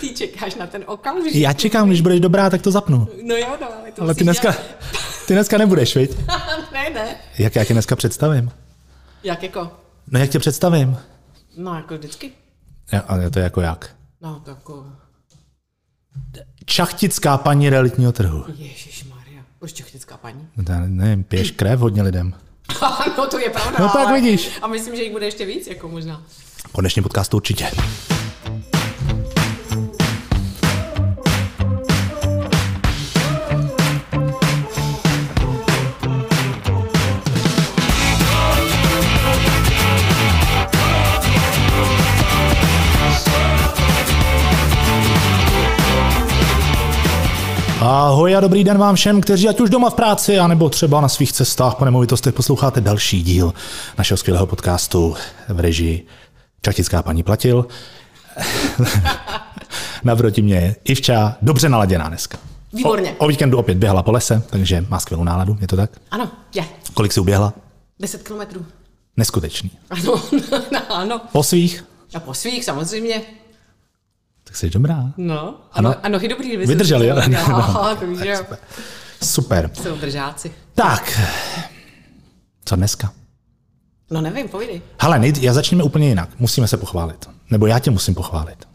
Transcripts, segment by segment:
Ty čekáš na ten okamžik. Já čekám, když budeš dobrá, tak to zapnu. No jo, no, ale to Ale ty dneska, ty dneska nebudeš, viď? dělat. ne, ne. Jak já tě dneska představím? Jak jako? No jak tě představím? No jako vždycky. Ja, ale to je jako jak? No to jako... Čachtická paní realitního trhu. Ježíš Maria. Už čechtická paní. No já nevím, piješ krev hodně lidem. no to je pravda. No tak ale- vidíš. A myslím, že jich bude ještě víc, jako možná. Po dnešním podcastu určitě. Ahoj a dobrý den vám všem, kteří ať už doma v práci, anebo třeba na svých cestách po nemovitostech posloucháte další díl našeho skvělého podcastu v režii Čachtická paní Platil. Naproti mě je Ivča, dobře naladěná dneska. Výborně. O, o víkendu opět běhala po lese, takže má skvělou náladu, je to tak? Ano, je. Kolik si uběhla? 10 kilometrů. Neskutečný. Ano, ano. Po svých? A po svých samozřejmě. Tak jsi dobrá. No, Ano. ano, ano, dobrý. kdyby Vydrželi, jo? Jo, to víš, že jo. Super. Jsou držáci. Tak, co dneska? No nevím, povídej. Hele, nejd- já začneme úplně jinak. Musíme se pochválit. Nebo já tě musím pochválit.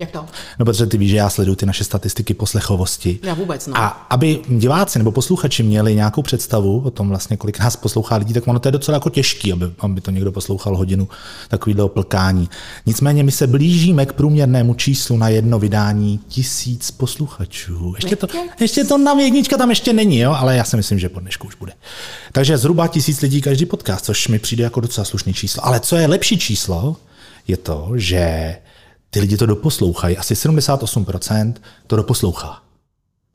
Jak to? No, protože ty víš, že já sleduju ty naše statistiky poslechovosti. Já vůbec, no. A aby diváci nebo posluchači měli nějakou představu o tom, vlastně, kolik nás poslouchá lidí, tak ono to je docela jako těžký, aby, aby to někdo poslouchal hodinu takového plkání. Nicméně my se blížíme k průměrnému číslu na jedno vydání tisíc posluchačů. Ještě to, ještě to nám jednička tam ještě není, jo? ale já si myslím, že po dnešku už bude. Takže zhruba tisíc lidí každý podcast, což mi přijde jako docela slušný číslo. Ale co je lepší číslo, je to, že ty lidi to doposlouchají. Asi 78% to doposlouchá.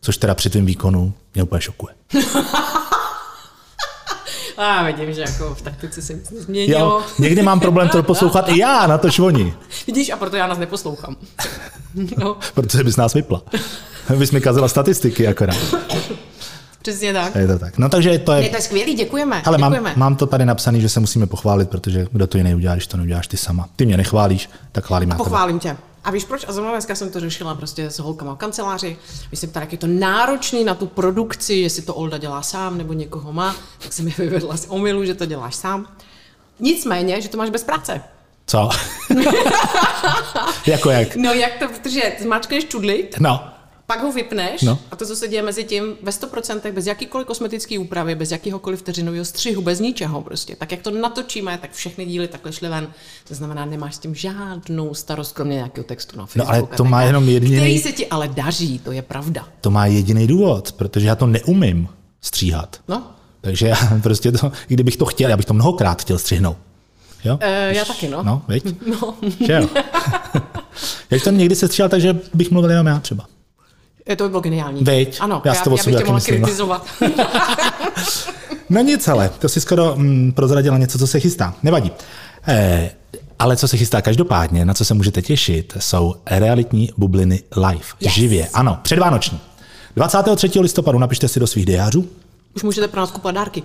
Což teda při tvém výkonu mě úplně šokuje. A vidím, že jako v taktice se nic nezměnilo. Jo, někdy mám problém to poslouchat i já, na tož oni, Vidíš, a proto já nás neposlouchám. No, protože bys nás vypla. Bys mi kazila statistiky akorát. Přesně tak. Je to tak. No takže to Je je... to skvělý, děkujeme. Ale mám, děkujeme. mám to tady napsané, že se musíme pochválit, protože kdo to jiný udělá, když to neuděláš ty sama. Ty mě nechválíš, tak chválím tebe. Pochválím tě. A víš proč? A zrovna dneska jsem to řešila prostě s holkama v kanceláři. Ptala, jak je to náročný na tu produkci, jestli to Olda dělá sám nebo někoho má, tak jsem mi vyvedla z omylu, že to děláš sám. Nicméně, že to máš bez práce. Co? jako jak? No jak to, protože zmáčkneš čudlík, No, pak ho vypneš No. no. a to, co se děje mezi tím ve 100%, bez jakýkoliv kosmetické úpravy, bez jakýhokoliv vteřinového střihu, bez ničeho prostě. Tak jak to natočíme, tak všechny díly takhle šly ven. To znamená, nemáš s tím žádnou starost, kromě nějakého textu na No, Facebooku. ale a to má jenom jediný- Který se ti ale daří, to je pravda. to má jediný důvod, protože já to neumím stříhat. No, Takže já prostě to, i kdybych to chtěl, já bych to mnohokrát chtěl střihnout. Jo? e, já taky, no. No, veď? no. Že jo? Jak to někdy se stříhal, takže bych mluvil jenom já třeba. E, to by bylo geniální. Veď, Ano, já já, to já, bych tě mohla kritizovat. No nic, ale to si skoro mm, prozradila něco, co se chystá. Nevadí. Eh, ale co se chystá každopádně, na co se můžete těšit, jsou realitní bubliny live. Yes. Živě. Ano, předvánoční. 23. listopadu napište si do svých diářů. Už můžete pro nás kupovat dárky.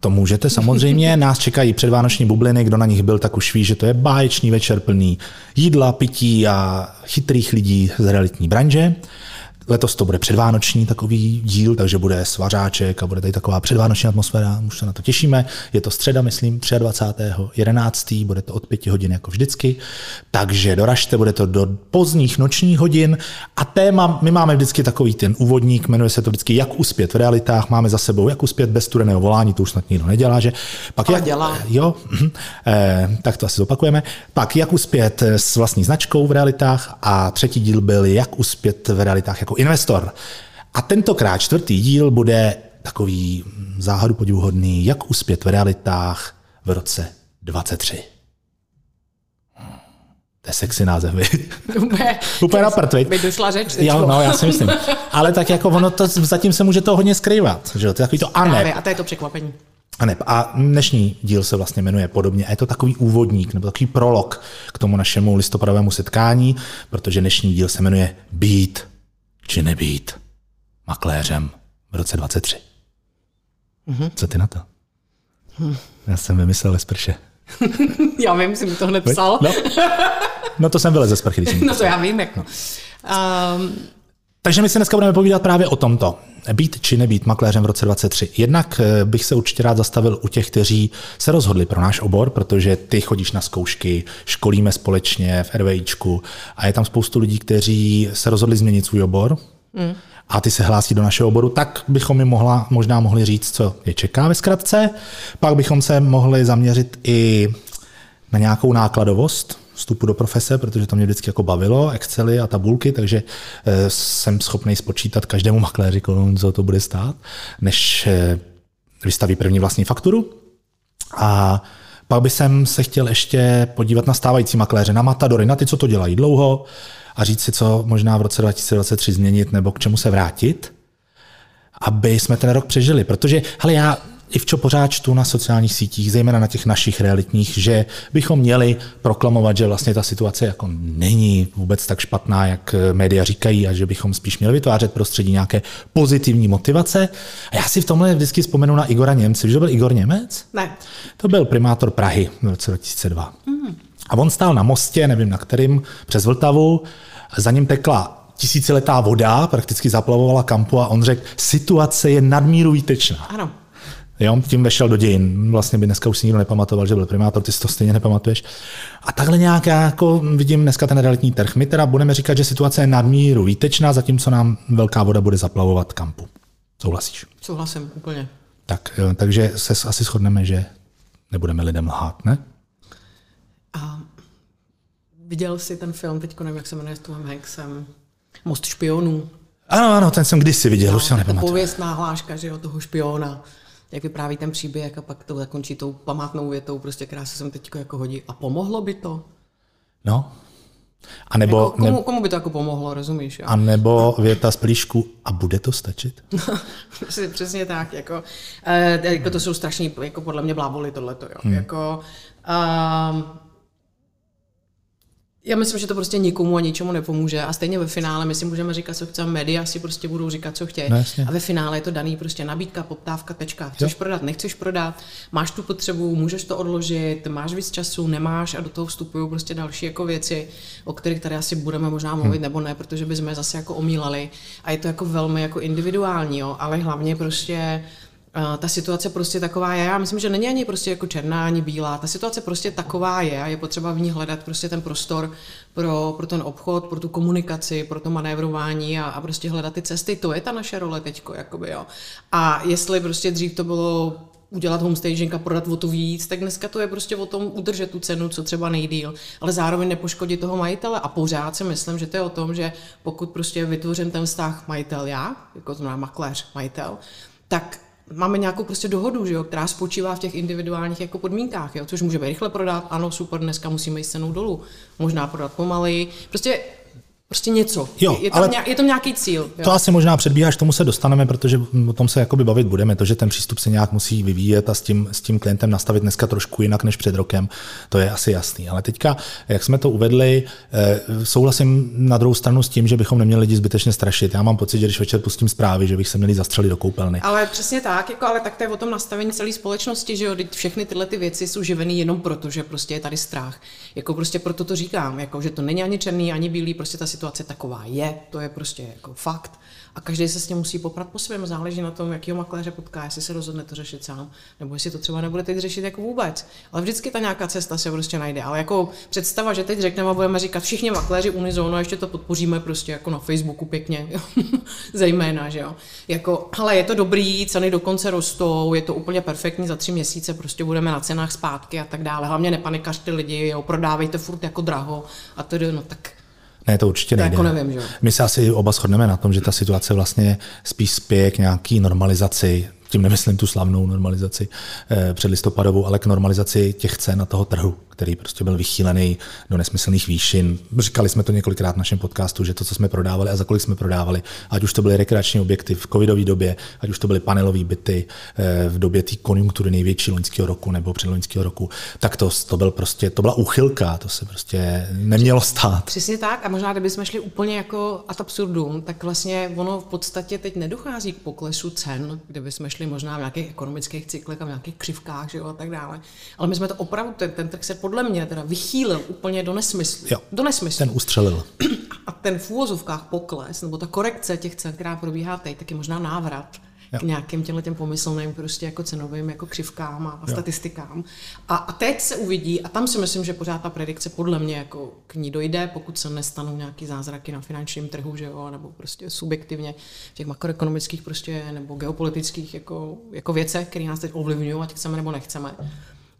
To můžete samozřejmě, nás čekají předvánoční bubliny, kdo na nich byl, tak už ví, že to je báječný večer plný jídla, pití a chytrých lidí z realitní branže. Letos to bude předvánoční takový díl, takže bude svařáček a bude tady taková předvánoční atmosféra, už se na to těšíme. Je to středa, myslím, 23.11. Bude to od 5 hodin jako vždycky, takže doražte, bude to do pozdních nočních hodin a téma, my máme vždycky takový ten úvodník, jmenuje se to vždycky Jak uspět v realitách, máme za sebou Jak uspět bez studeného volání, to už snad nikdo nedělá, že? Pak jak, dělá. Jo, mhm. eh, tak to asi zopakujeme. Pak jak uspět s vlastní značkou v realitách a třetí díl byl jak uspět v realitách jako investor. A tentokrát čtvrtý díl bude takový záhadu podivuhodný, jak uspět v realitách v roce 23. Hmm, To je sexy název, viď? Úplně, Úplně na prd, viď? by došla řeč. Jo, no, já si myslím. Ale tak jako ono to, zatím se může to hodně skrývat. Že? To je takový to a ne. Právě, a to je to překvapení. A, ne, a dnešní díl se vlastně jmenuje podobně. A je to takový úvodník nebo takový prolog k tomu našemu listopadovému setkání, protože dnešní díl se jmenuje Být či nebýt makléřem v roce 23. Mm-hmm. Co ty na to? Mm. Já jsem vymyslel ve sprše. já vím, jsi mi to hned psal. No, no to jsem vylez ze sprchy. No to já vím, jako. Um, takže my si dneska budeme povídat právě o tomto. Být či nebýt makléřem v roce 23. Jednak eh, bych se určitě rád zastavil u těch, kteří se rozhodli pro náš obor, protože ty chodíš na zkoušky, školíme společně v RVIčku a je tam spoustu lidí, kteří se rozhodli změnit svůj obor. Mm. A ty se hlásí do našeho oboru, tak bychom jim mohla, možná mohli říct, co je čeká ve zkratce. Pak bychom se mohli zaměřit i na nějakou nákladovost, vstupu do profese, protože to mě vždycky jako bavilo, Excely a tabulky, takže eh, jsem schopný spočítat každému makléři, co to bude stát, než eh, vystaví první vlastní fakturu. A pak bych se chtěl ještě podívat na stávající makléře, na matadory, na ty, co to dělají dlouho a říct si, co možná v roce 2023 změnit nebo k čemu se vrátit, aby jsme ten rok přežili. Protože, hele, já i v čo pořád čtu na sociálních sítích, zejména na těch našich realitních, že bychom měli proklamovat, že vlastně ta situace jako není vůbec tak špatná, jak média říkají a že bychom spíš měli vytvářet prostředí nějaké pozitivní motivace. A já si v tomhle vždycky vzpomenu na Igora Němce. Víš, to byl Igor Němec? Ne. To byl primátor Prahy v roce 2002. Mm. A on stál na mostě, nevím na kterým, přes Vltavu, a za ním tekla tisíciletá voda, prakticky zaplavovala kampu a on řekl, situace je nadmíru výtečná. Ano. Jo, tím vešel do dějin. Vlastně by dneska už si nikdo nepamatoval, že byl primátor, ty si to stejně nepamatuješ. A takhle nějak já jako vidím dneska ten realitní trh. My teda budeme říkat, že situace je nadmíru výtečná, zatímco nám velká voda bude zaplavovat kampu. Souhlasíš? Souhlasím, úplně. Tak, takže se asi shodneme, že nebudeme lidem lhát, ne? A viděl jsi ten film, teď nevím, jak se jmenuje s Tomem Hanksem, Most špionů. Ano, ano, ten jsem kdysi viděl, no, už se ho nepamatuju. Pověstná hláška, že jo, toho špiona jak vypráví ten příběh a pak to zakončí tou památnou větou, prostě, která se sem teď jako hodí. A pomohlo by to? No. A nebo, jako, komu, komu by to jako pomohlo, rozumíš? Jo? A nebo věta z plíšku, a bude to stačit? Přesně tak. Jako, eh, jako to jsou strašní, jako podle mě bláboli tohleto. Jo. Hmm. Jako, eh, já myslím, že to prostě nikomu a ničemu nepomůže a stejně ve finále my si můžeme říkat, co chceme, média si prostě budou říkat, co chtějí. No, a ve finále je to daný prostě nabídka, poptávka, tečka. Chceš jo. prodat, nechceš prodat, máš tu potřebu, můžeš to odložit, máš víc času, nemáš a do toho vstupují prostě další jako věci, o kterých tady asi budeme možná mluvit hmm. nebo ne, protože bychom je zase jako omílali a je to jako velmi jako individuální, jo, ale hlavně prostě ta situace prostě taková je. Já myslím, že není ani prostě jako černá, ani bílá. Ta situace prostě taková je a je potřeba v ní hledat prostě ten prostor pro, pro ten obchod, pro tu komunikaci, pro to manévrování a, a prostě hledat ty cesty. To je ta naše role teďko, jakoby, jo. A jestli prostě dřív to bylo udělat homestaging a prodat o to víc, tak dneska to je prostě o tom udržet tu cenu, co třeba nejdíl, ale zároveň nepoškodit toho majitele a pořád si myslím, že to je o tom, že pokud prostě vytvořím ten vztah majitel já, jako to makléř majitel, tak máme nějakou prostě dohodu, že jo, která spočívá v těch individuálních jako podmínkách, jo, což můžeme rychle prodat, ano, super, dneska musíme jít cenou dolů, možná prodat pomaleji, prostě Prostě něco. Jo, je, tam ale nějak, je to nějaký cíl. Jo? To asi možná předbíháš, tomu se dostaneme, protože o tom se jakoby bavit budeme. To, že ten přístup se nějak musí vyvíjet a s tím, s tím klientem nastavit dneska trošku jinak než před rokem, to je asi jasný. Ale teďka, jak jsme to uvedli, eh, souhlasím na druhou stranu s tím, že bychom neměli lidi zbytečně strašit. Já mám pocit, že když večer pustím zprávy, že bych se měli zastřelit do koupelny. Ale přesně tak, jako, ale tak to je o tom nastavení celé společnosti, že jo, všechny tyhle ty věci jsou živený jenom proto, že prostě je tady strach. Jako prostě proto to říkám, jako, že to není ani černý, ani bílý, prostě ta situace taková je to je prostě jako fakt. A každý se s tím musí poprat po svém. Záleží na tom, jakýho makléře potká, jestli se rozhodne to řešit sám, nebo jestli to třeba nebude teď řešit jako vůbec. Ale vždycky ta nějaká cesta se prostě najde. Ale jako představa, že teď řekneme a budeme říkat všichni makléři unizóno a ještě to podpoříme prostě jako na Facebooku pěkně, zejména, že jo. Jako, ale je to dobrý, ceny dokonce rostou, je to úplně perfektní, za tři měsíce prostě budeme na cenách zpátky a tak dále. Hlavně nepanikařte lidi, jo, prodávejte furt jako draho a to no tak ne, to určitě nejde. Jako nevím, že? My se asi oba shodneme na tom, že ta situace vlastně spíš spěje k nějaký normalizaci tím nemyslím tu slavnou normalizaci eh, předlistopadovou, ale k normalizaci těch cen na toho trhu, který prostě byl vychýlený do nesmyslných výšin. Říkali jsme to několikrát v našem podcastu, že to, co jsme prodávali a za kolik jsme prodávali, ať už to byly rekreační objekty v covidové době, ať už to byly panelové byty eh, v době té konjunktury největší loňského roku nebo předloňského roku, tak to, to, byl prostě, to byla úchylka, to se prostě nemělo stát. Přesně tak a možná, kdybychom šli úplně jako ad absurdum, tak vlastně ono v podstatě teď nedochází k poklesu cen, kdybychom šli přešli možná v nějakých ekonomických cyklech a v nějakých křivkách že jo, a tak dále. Ale my jsme to opravdu, ten, ten trh se podle mě teda vychýlil úplně do nesmyslu. Jo, do nesmyslu. Ten ustřelil. A ten v úvozovkách pokles, nebo ta korekce těch cen, která probíhá teď, tak je možná návrat jo. k nějakým těmhle těm pomyslným prostě jako cenovým jako křivkám a statistikám. A, a teď se uvidí, a tam si myslím, že pořád ta predikce podle mě jako k ní dojde, pokud se nestanou nějaký zázraky na finančním trhu, že jo, nebo prostě subjektivně v těch makroekonomických prostě nebo geopolitických jako, jako věcech, které nás teď ovlivňují, ať chceme nebo nechceme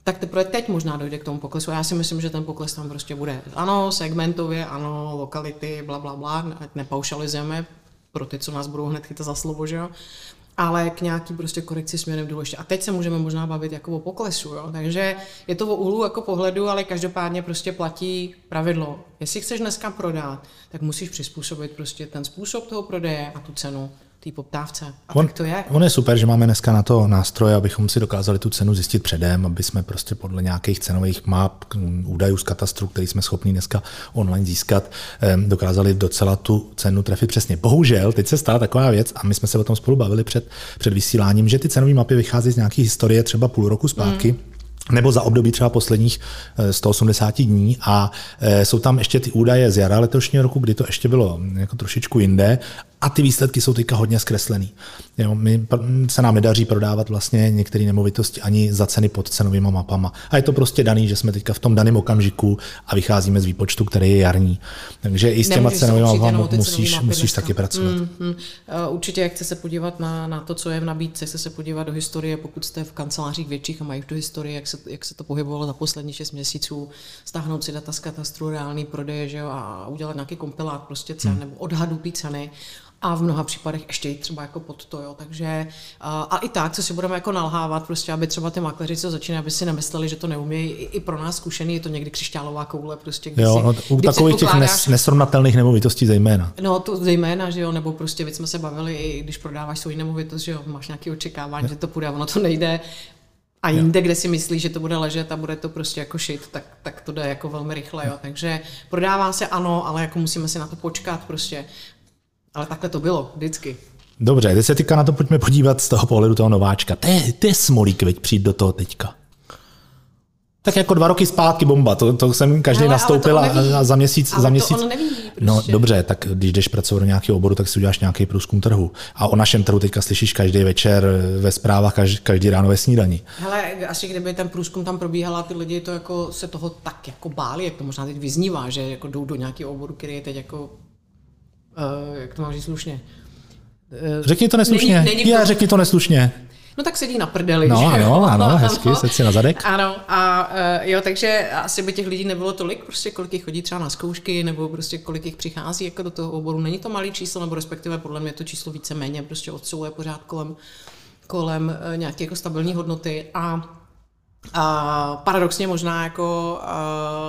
tak teprve teď možná dojde k tomu poklesu. Já si myslím, že ten pokles tam prostě bude. Ano, segmentově, ano, lokality, bla, bla, bla, ať nepaušalizujeme pro ty, co nás budou hned chytat za slovo, že jo ale k nějaký prostě korekci směrem ještě. A teď se můžeme možná bavit jako o poklesu, jo? takže je to o úhlu jako pohledu, ale každopádně prostě platí pravidlo. Jestli chceš dneska prodat, tak musíš přizpůsobit prostě ten způsob toho prodeje a tu cenu té poptávce. A on, tak to je. On je super, že máme dneska na to nástroje, abychom si dokázali tu cenu zjistit předem, aby jsme prostě podle nějakých cenových map, údajů z katastru, který jsme schopni dneska online získat, dokázali docela tu cenu trefit přesně. Bohužel, teď se stala taková věc, a my jsme se o tom spolu bavili před, před vysíláním, že ty cenové mapy vycházejí z nějaké historie třeba půl roku zpátky. Mm nebo za období třeba posledních 180 eh, dní a eh, jsou tam ještě ty údaje z jara letošního roku, kdy to ještě bylo jako trošičku jinde a ty výsledky jsou teďka hodně zkreslený. Jo, my, se nám nedaří prodávat vlastně některé nemovitosti ani za ceny pod cenovými mapama. A je to prostě daný, že jsme teďka v tom daném okamžiku a vycházíme z výpočtu, který je jarní. Takže i s těma cenovými mapami musíš, musíš taky pracovat. Mm, mm. Určitě chce se podívat na, na to, co je v nabídce, chce se podívat do historie, pokud jste v kancelářích větších a mají tu historii, jak se, jak se to pohybovalo za poslední 6 měsíců, stáhnout si data z katastru, reálný prodeje že jo, a udělat nějaký kompilát prostě cen mm. nebo odhadu té ceny a v mnoha případech ještě třeba jako pod to, jo. Takže a, a i tak, co si budeme jako nalhávat, prostě, aby třeba ty makléři, co začínají, aby si nemysleli, že to neumějí, i, i pro nás zkušený, je to někdy křišťálová koule, prostě, jo, si, no, u takových těch nes, nesrovnatelných nemovitostí zejména. No, to zejména, že jo, nebo prostě, víc jsme se bavili, i když prodáváš svou nemovitost, že jo, máš nějaké očekávání, jo. že to půjde, ono to nejde, a jinde, kde si myslíš, že to bude ležet a bude to prostě jako šit, tak, tak to jde jako velmi rychle. Jo. Takže prodává se ano, ale jako musíme si na to počkat prostě. Ale takhle to bylo vždycky. Dobře, teď se teďka na to pojďme podívat z toho pohledu toho nováčka. To je, smolík, veď přijít do toho teďka. Tak jako dva roky zpátky bomba, to, to jsem každý ale, nastoupil ale a za měsíc. Ale za měsíc to on neví, no, prostě. No dobře, tak když jdeš pracovat do nějakého oboru, tak si uděláš nějaký průzkum trhu. A o našem trhu teďka slyšíš každý večer ve zprávách, každý, každý ráno ve snídani. Hele, asi kdyby ten průzkum tam probíhal a ty lidi to jako, se toho tak jako báli, jak to možná teď vyznívá, že jako jdou do nějakého oboru, který je teď jako uh, jak to mám říct slušně? Uh, řekni to neslušně. Není, není Já, řekni to neslušně. No tak sedí na prdeli. No, že? ano, ano, hezky, sedí si na zadek. Ano, a uh, jo, takže asi by těch lidí nebylo tolik, prostě kolik jich chodí třeba na zkoušky, nebo prostě kolik jich přichází jako do toho oboru. Není to malý číslo, nebo respektive podle mě to číslo více méně prostě odsouhuje pořád kolem, kolem uh, nějaké jako stabilní hodnoty a a paradoxně možná jako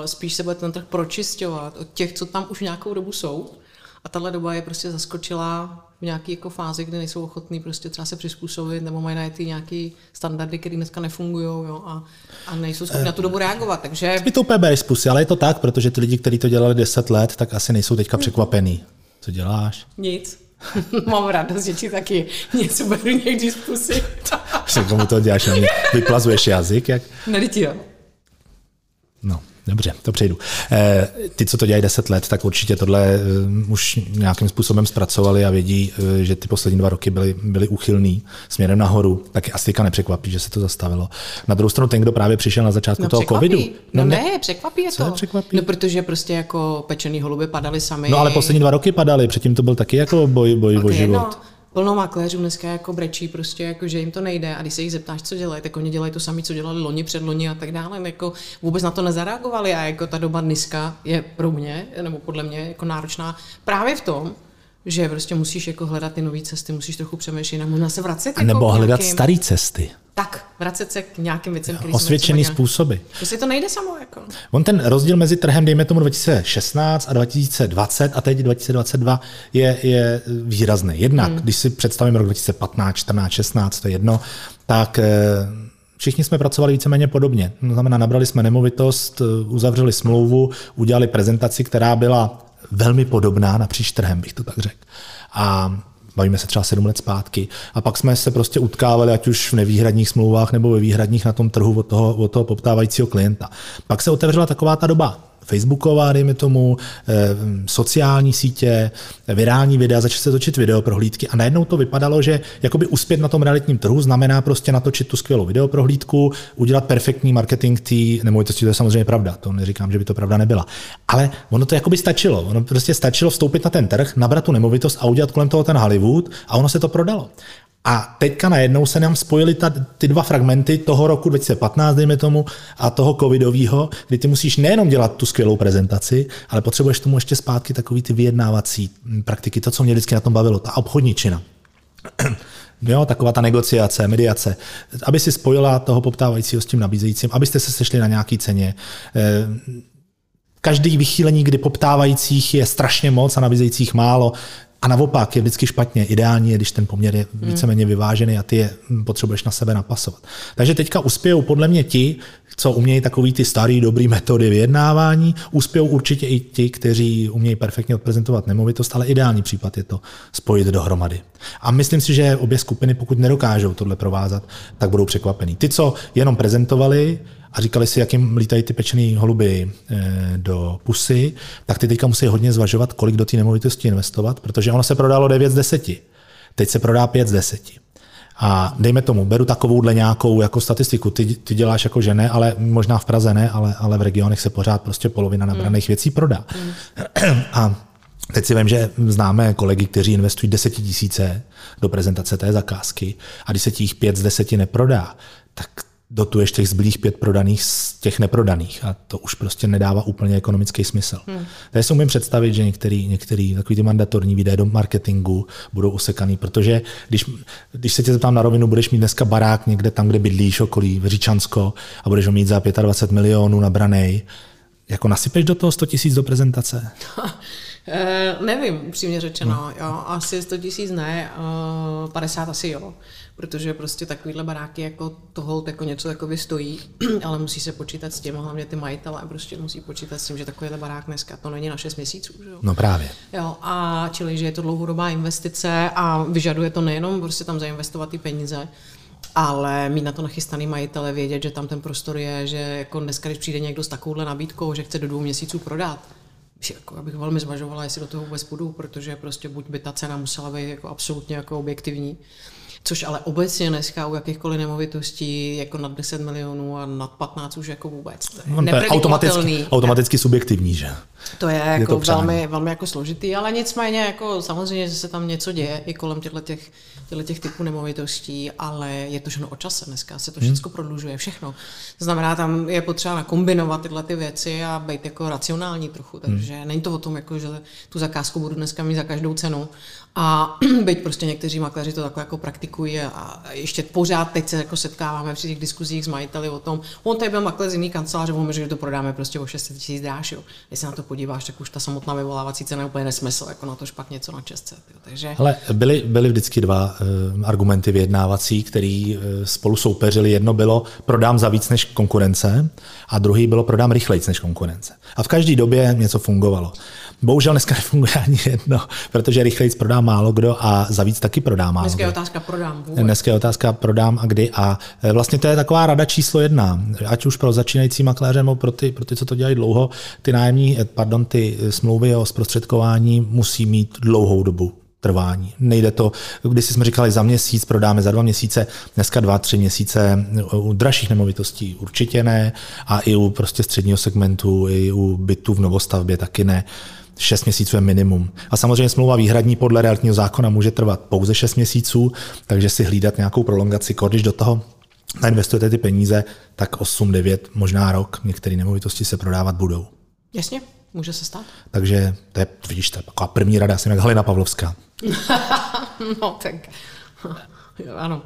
spíš se bude ten trh pročisťovat od těch, co tam už nějakou dobu jsou, a tahle doba je prostě zaskočila v nějaké jako fázi, kdy nejsou ochotní prostě třeba se přizpůsobit nebo mají najít nějaké standardy, které dneska nefungují jo, a, a nejsou schopni na tu dobu reagovat. Takže... My to úplně pusy, ale je to tak, protože ty lidi, kteří to dělali 10 let, tak asi nejsou teďka překvapený. Co děláš? Nic. Mám radost, že ti taky něco beru někdy z pusy. komu to děláš? Vyplazuješ jazyk? Jak? Ne, jo. No. Dobře, to přejdu. Eh, ty, co to dělají 10 let, tak určitě tohle eh, už nějakým způsobem zpracovali a vědí, eh, že ty poslední dva roky byly, byly uchylný směrem nahoru, tak asi nepřekvapí, že se to zastavilo. Na druhou stranu ten, kdo právě přišel na začátku no, toho překvapí. covidu. No, no ne, ne, překvapí je to. Je překvapí? No protože prostě jako pečený holuby padaly sami. No ale poslední dva roky padaly, předtím to byl taky jako boj, boj okay, o život. No plno makléřů dneska jako brečí, prostě jako, že jim to nejde a když se jich zeptáš, co dělají, tak oni dělají to samé, co dělali loni, před loni a tak dále. Jako vůbec na to nezareagovali a jako ta doba dneska je pro mě, nebo podle mě jako náročná právě v tom, že prostě musíš jako hledat ty nové cesty, musíš trochu přemýšlet, možná se vracet. A nebo jako hledat nějakým... staré cesty. Tak, vracet se k nějakým věcem, které Osvědčený způsoby. Prostě to nejde samo. Jako. On ten rozdíl mezi trhem, dejme tomu 2016 a 2020 a teď 2022 je, je výrazný. Jednak, hmm. když si představím rok 2015, 14, 16, to je jedno, tak eh, všichni jsme pracovali víceméně podobně. To znamená, nabrali jsme nemovitost, eh, uzavřeli smlouvu, udělali prezentaci, která byla velmi podobná napříč trhem, bych to tak řekl. A bavíme se třeba sedm let zpátky. A pak jsme se prostě utkávali, ať už v nevýhradních smlouvách nebo ve výhradních na tom trhu od toho, od toho poptávajícího klienta. Pak se otevřela taková ta doba Facebooková, dejme tomu, eh, sociální sítě, virální videa, začali se točit video prohlídky a najednou to vypadalo, že jakoby uspět na tom realitním trhu znamená prostě natočit tu skvělou video prohlídku, udělat perfektní marketing té nemovitosti, to je samozřejmě pravda, to neříkám, že by to pravda nebyla. Ale ono to jakoby stačilo, ono prostě stačilo vstoupit na ten trh, nabrat tu nemovitost a udělat kolem toho ten Hollywood a ono se to prodalo. A teďka najednou se nám spojily ta, ty dva fragmenty toho roku 2015, dejme tomu, a toho covidového, kdy ty musíš nejenom dělat tu skvělou prezentaci, ale potřebuješ tomu ještě zpátky takový ty vyjednávací praktiky, to, co mě vždycky na tom bavilo, ta obchodní čina. Jo, taková ta negociace, mediace, aby si spojila toho poptávajícího s tím nabízejícím, abyste se sešli na nějaký ceně. Eh, každý vychýlení, kdy poptávajících je strašně moc a nabízejících málo, a naopak je vždycky špatně. Ideální je, když ten poměr je hmm. víceméně vyvážený a ty je potřebuješ na sebe napasovat. Takže teďka uspějou podle mě ti, co umějí takový ty starý dobrý metody vyjednávání, uspějou určitě i ti, kteří umějí perfektně odprezentovat nemovitost, ale ideální případ je to spojit dohromady. A myslím si, že obě skupiny, pokud nedokážou tohle provázat, tak budou překvapení. Ty, co jenom prezentovali, a říkali si, jak jim lítají ty pečený holuby eh, do pusy, tak ty teďka musí hodně zvažovat, kolik do té nemovitosti investovat, protože ono se prodalo 9 z 10. Teď se prodá 5 z 10. A dejme tomu, beru takovouhle nějakou jako statistiku, ty, ty děláš jako že ne, ale možná v Praze ne, ale, ale v regionech se pořád prostě polovina nabraných mm. věcí prodá. Mm. A teď si vím, že známe kolegy, kteří investují desetitisíce do prezentace té zakázky a když se těch pět z deseti neprodá, tak dotuješ těch zbylých pět prodaných z těch neprodaných a to už prostě nedává úplně ekonomický smysl. Hmm. Takže si umím představit, že některý, některý takový ty mandatorní výdaje do marketingu budou usekaný, protože když, když se tě zeptám na rovinu, budeš mít dneska barák někde tam, kde bydlíš, okolí Říčansko a budeš ho mít za 25 milionů nabranej, jako nasypeš do toho 100 tisíc do prezentace? e, nevím, přímě řečeno. No. Jo, asi 100 tisíc ne, 50 asi jo protože prostě takovýhle baráky jako toho jako něco takový stojí, ale musí se počítat s tím, hlavně ty majitelé prostě musí počítat s tím, že takovýhle barák dneska to není na 6 měsíců. Že jo? No právě. Jo, a čili, že je to dlouhodobá investice a vyžaduje to nejenom prostě tam zainvestovat ty peníze, ale mít na to nachystaný majitele, vědět, že tam ten prostor je, že jako dneska, když přijde někdo s takovouhle nabídkou, že chce do dvou měsíců prodat, jako, abych velmi zvažovala, jestli do toho vůbec půjdu, protože prostě buď by ta cena musela být jako absolutně jako objektivní, což ale obecně dneska u jakýchkoliv nemovitostí jako nad 10 milionů a nad 15 už jako vůbec. To je, no, to je automaticky, automaticky subjektivní, že? To je, je jako to velmi, velmi jako složitý, ale nicméně jako samozřejmě, že se tam něco děje i kolem těchto těch, těch typů nemovitostí, ale je to všechno o čase dneska, se to všechno hmm. prodlužuje, všechno. To znamená, tam je potřeba kombinovat tyhle ty věci a být jako racionální trochu, takže hmm. není to o tom, jako, že tu zakázku budu dneska mít za každou cenu, a byť prostě někteří makléři to takhle jako praktikují a ještě pořád teď se jako setkáváme při těch diskuzích s majiteli o tom, on tady byl makléř z jiný kanceláře, on že to prodáme prostě o 600 tisíc dráž, jo. Když se na to podíváš, tak už ta samotná vyvolávací cena je úplně nesmysl, jako na to špatně něco na čestce. Takže... Ale byly, byly vždycky dva uh, argumenty vyjednávací, který uh, spolu soupeřili. Jedno bylo prodám za víc než konkurence a druhý bylo prodám rychleji než konkurence. A v každé době něco fungovalo. Bohužel dneska nefunguje ani jedno, protože rychleji prodá málo kdo a za víc taky prodá málo Dneska je otázka prodám vůbec. Dneska je otázka prodám a kdy. A e, vlastně to je taková rada číslo jedna. Ať už pro začínající makléře nebo pro ty, pro ty, co to dělají dlouho, ty nájemní, e, pardon, ty smlouvy o zprostředkování musí mít dlouhou dobu trvání. Nejde to, když jsme říkali za měsíc, prodáme za dva měsíce, dneska dva, tři měsíce u dražších nemovitostí určitě ne a i u prostě středního segmentu, i u bytů v novostavbě taky ne. 6 měsíců je minimum. A samozřejmě smlouva výhradní podle realitního zákona může trvat pouze 6 měsíců, takže si hlídat nějakou prolongaci, když do toho nainvestujete ty peníze, tak 8, 9, možná rok některé nemovitosti se prodávat budou. Jasně, může se stát. Takže to je, vidíš, to je taková první rada, jsem jak Halina Pavlovská. no tak, jo, ano,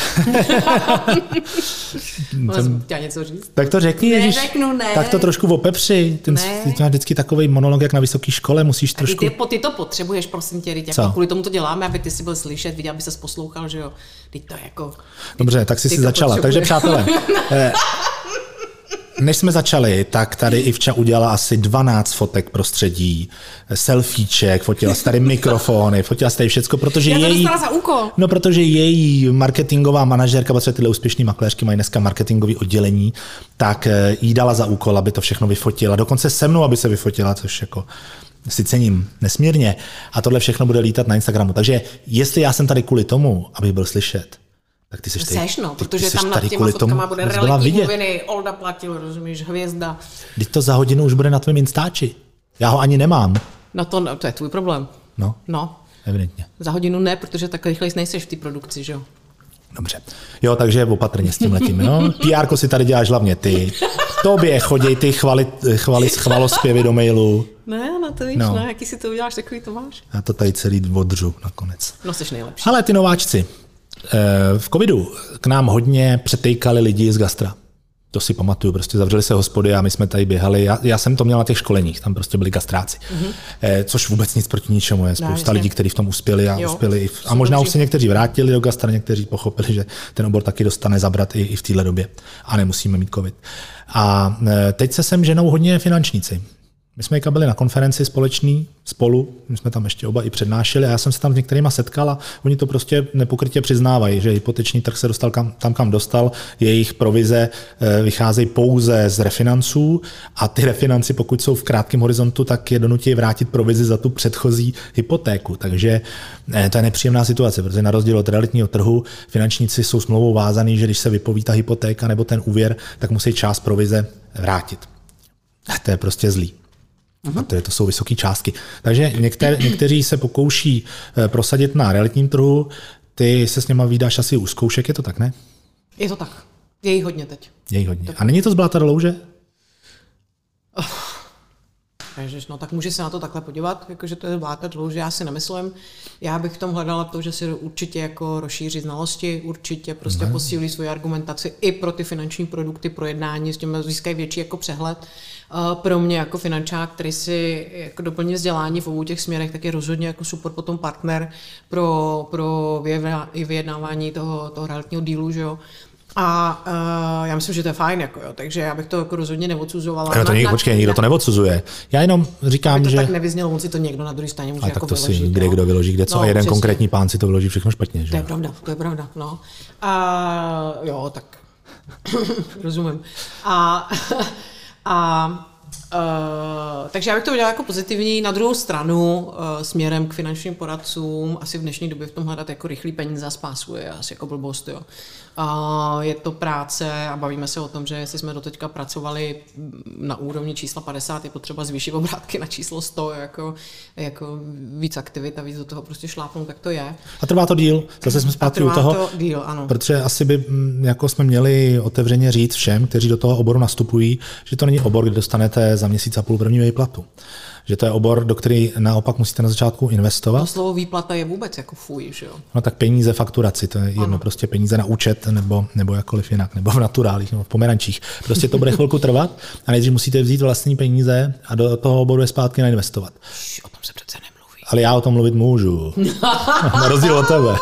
Jsem... chtěla něco říct? Tak to řekni, ne, Řeknu, ne. Tak to trošku opepři. Ten. Ty máš vždycky takový monolog, jak na vysoké škole, musíš trošku... Ty, ty, to potřebuješ, prosím tě, jako kvůli tomu to děláme, aby ty si byl slyšet, viděl, aby se poslouchal, že jo. Teď to jako... Dobře, tak jsi si začala. Takže přátelé, eh, než jsme začali, tak tady Ivča udělala asi 12 fotek prostředí, selfieček, fotila si tady mikrofony, fotila si tady všecko, protože Já to její... za úkol. No, protože její marketingová manažerka, protože tyhle úspěšné makléřky mají dneska marketingový oddělení, tak eh, jí dala za úkol, aby to všechno vyfotila. Dokonce se mnou, aby se vyfotila, což jako si cením nesmírně. A tohle všechno bude lítat na Instagramu. Takže jestli já jsem tady kvůli tomu, aby byl slyšet, tak ty seš tady, Seš, no, ty, protože ty seš tam nad těma kvůli tomu, bude realitní vidět. noviny, Olda platil, rozumíš, hvězda. Teď to za hodinu už bude na tvém Instači. Já ho ani nemám. No to, to je tvůj problém. No, No, evidentně. za hodinu ne, protože tak rychle nejseš v té produkci, že jo? Dobře. Jo, takže opatrně s tím letím. Jo? PR si tady děláš hlavně ty. Tobě chodí ty chvali, chvali, chvalospěvy do mailu. Ne, no to víš, No. no. no jaký si to uděláš, takový to máš. Já to tady celý odřu nakonec. No, jsi nejlepší. Ale ty nováčci. Eh, V covidu k nám hodně přetejkali lidi z gastra. To si pamatuju, prostě zavřeli se hospody a my jsme tady běhali. Já, já jsem to měl na těch školeních, tam prostě byli gastráci. Mm-hmm. Což vůbec nic proti ničemu, je spousta jasně. lidí, kteří v tom uspěli a Jo, uspěli. i v- A možná už se někteří vrátili do gastra, někteří pochopili, že ten obor taky dostane zabrat i, i v téhle době a nemusíme mít covid. A eh, teď se sem ženou hodně finančníci. My jsme byli na konferenci společný spolu, my jsme tam ještě oba i přednášeli a já jsem se tam s některýma setkal a oni to prostě nepokrytě přiznávají, že hypoteční trh se dostal kam, tam, kam dostal, jejich provize eh, vycházejí pouze z refinanců a ty refinanci, pokud jsou v krátkém horizontu, tak je donutí vrátit provizi za tu předchozí hypotéku. Takže eh, to je nepříjemná situace, protože na rozdíl od realitního trhu finančníci jsou smlouvou vázaný, že když se vypoví ta hypotéka nebo ten úvěr, tak musí část provize vrátit. To je prostě zlý. Protože to jsou vysoké částky. Takže některé, někteří se pokouší eh, prosadit na realitním trhu, ty se s něma vydáš asi u zkoušek, je to tak, ne? Je to tak. Je jich hodně teď. Je jich hodně. A není to z bláta do louže? Ježiš, no tak může se na to takhle podívat, jakože to je vláta dlouho, že já si nemyslím. Já bych v tom hledala to, že si určitě jako rozšíří znalosti, určitě prostě ne. posílí svoji argumentaci i pro ty finanční produkty, pro jednání, s tím získají větší jako přehled. Uh, pro mě jako finančák, který si jako doplní vzdělání v obou těch směrech, tak je rozhodně jako super potom partner pro, pro vyjednávání toho, toho realitního dílu, že jo. A uh, já myslím, že to je fajn, jako jo, takže já bych to jako rozhodně neodsuzovala. No to na- počkej, nikdo to neodsuzuje. Já jenom říkám, aby to že... tak nevyznělo, on si to někdo na druhé straně může A jako tak to si vyložit, kde no. kdo vyloží, kde co. No, a jeden přesně. konkrétní pán si to vyloží všechno špatně. Že? To je pravda, to je pravda, no. A jo, tak rozumím. A, a Uh, takže já bych to udělala jako pozitivní. Na druhou stranu uh, směrem k finančním poradcům asi v dnešní době v tom hledat jako rychlý peníze a spásu je asi jako blbost. Jo. Je to práce a bavíme se o tom, že jestli jsme doteďka pracovali na úrovni čísla 50, je potřeba zvýšit obrátky na číslo 100, jako, jako víc aktivit a víc do toho prostě šlápnout, tak to je. A trvá to díl. Zase jsme zpátky u toho. to díl, ano. Protože asi by mm, jako jsme měli otevřeně říct všem, kteří do toho oboru nastupují, že to není obor, kde dostanete za měsíc a půl první výplatu. Že to je obor, do který naopak musíte na začátku investovat. To slovo výplata je vůbec jako fuj, že jo? No tak peníze, fakturaci, to je jedno, ano. prostě peníze na účet nebo, nebo jakkoliv jinak, nebo v naturálích, nebo v pomerančích. Prostě to bude chvilku trvat a nejdřív musíte vzít vlastní peníze a do toho oboru je zpátky nainvestovat. Š, o tom se přece nemluví. Ale já o tom mluvit můžu. na rozdíl od tebe.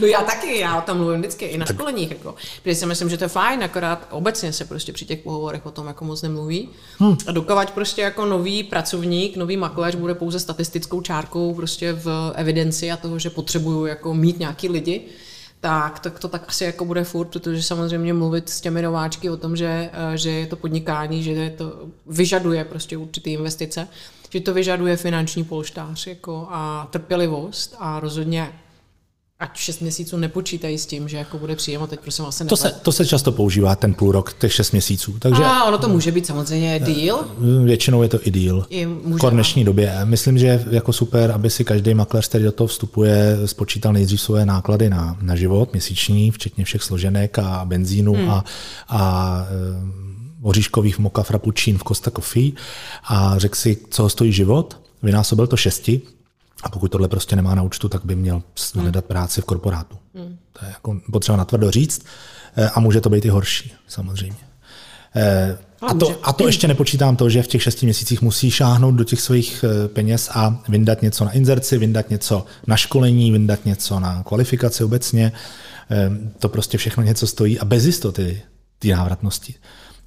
No já taky, já o tom mluvím vždycky i na školeních, jako. Protože si myslím, že to je fajn, akorát obecně se prostě při těch pohovorech o tom jako moc nemluví. Hmm. A dokovat prostě jako nový pracovník, nový makléř bude pouze statistickou čárkou prostě v evidenci a toho, že potřebuju jako mít nějaký lidi, tak, tak to tak asi jako bude furt, protože samozřejmě mluvit s těmi nováčky o tom, že, eh, že je to podnikání, že to vyžaduje prostě určitý investice, že to vyžaduje finanční polštář jako a trpělivost a rozhodně ať 6 měsíců nepočítají s tím, že jako bude příjem a teď prosím se To se, to se často používá, ten půl rok, těch šest měsíců. Takže A ono to může být samozřejmě deal. většinou je to i deal. I může, v dnešní době. Myslím, že je jako super, aby si každý makléř, který do toho vstupuje, spočítal nejdřív svoje náklady na, na život měsíční, včetně všech složenek a benzínu hmm. a, a e, oříškových moka frappuccín v Costa Coffee a řekl si, co ho stojí život, vynásobil to šesti a pokud tohle prostě nemá na účtu, tak by měl hledat práci v korporátu. Hmm. To je jako potřeba natvrdo říct e, a může to být i horší, samozřejmě. E, a to, a to ještě nepočítám to, že v těch šesti měsících musí šáhnout do těch svých eh, peněz a vyndat něco na inzerci, vyndat něco na školení, vyndat něco na kvalifikaci obecně. Eh, To prostě všechno něco stojí a bez jistoty té návratnosti.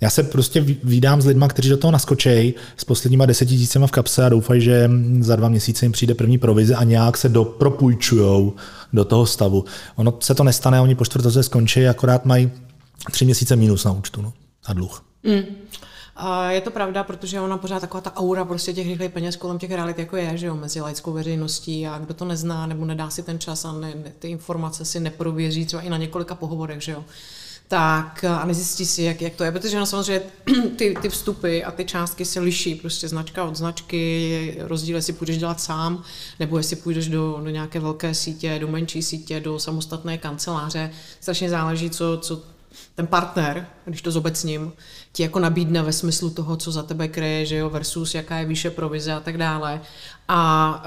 Já se prostě vídám s lidmi, kteří do toho naskočejí s posledníma deseti tisícema v kapse a doufají, že za dva měsíce jim přijde první provize a nějak se dopropůjčujou do toho stavu. Ono se to nestane, oni po čtvrtoce skončí, akorát mají tři měsíce minus na účtu no, a dluh. Mm. A je to pravda, protože ona pořád taková ta aura prostě těch rychlých peněz kolem těch realit jako je, že jo, mezi laickou veřejností a kdo to nezná nebo nedá si ten čas a ne, ty informace si neprověří třeba i na několika pohovorech, že jo tak a nezjistí si, jak, jak to je, protože no samozřejmě ty, ty vstupy a ty částky se liší, prostě značka od značky, rozdíl, jestli půjdeš dělat sám, nebo jestli půjdeš do, do nějaké velké sítě, do menší sítě, do samostatné kanceláře, strašně záleží, co, co ten partner, když to zobecním, ti jako nabídne ve smyslu toho, co za tebe kryje, že jo, versus jaká je výše provize a tak dále. A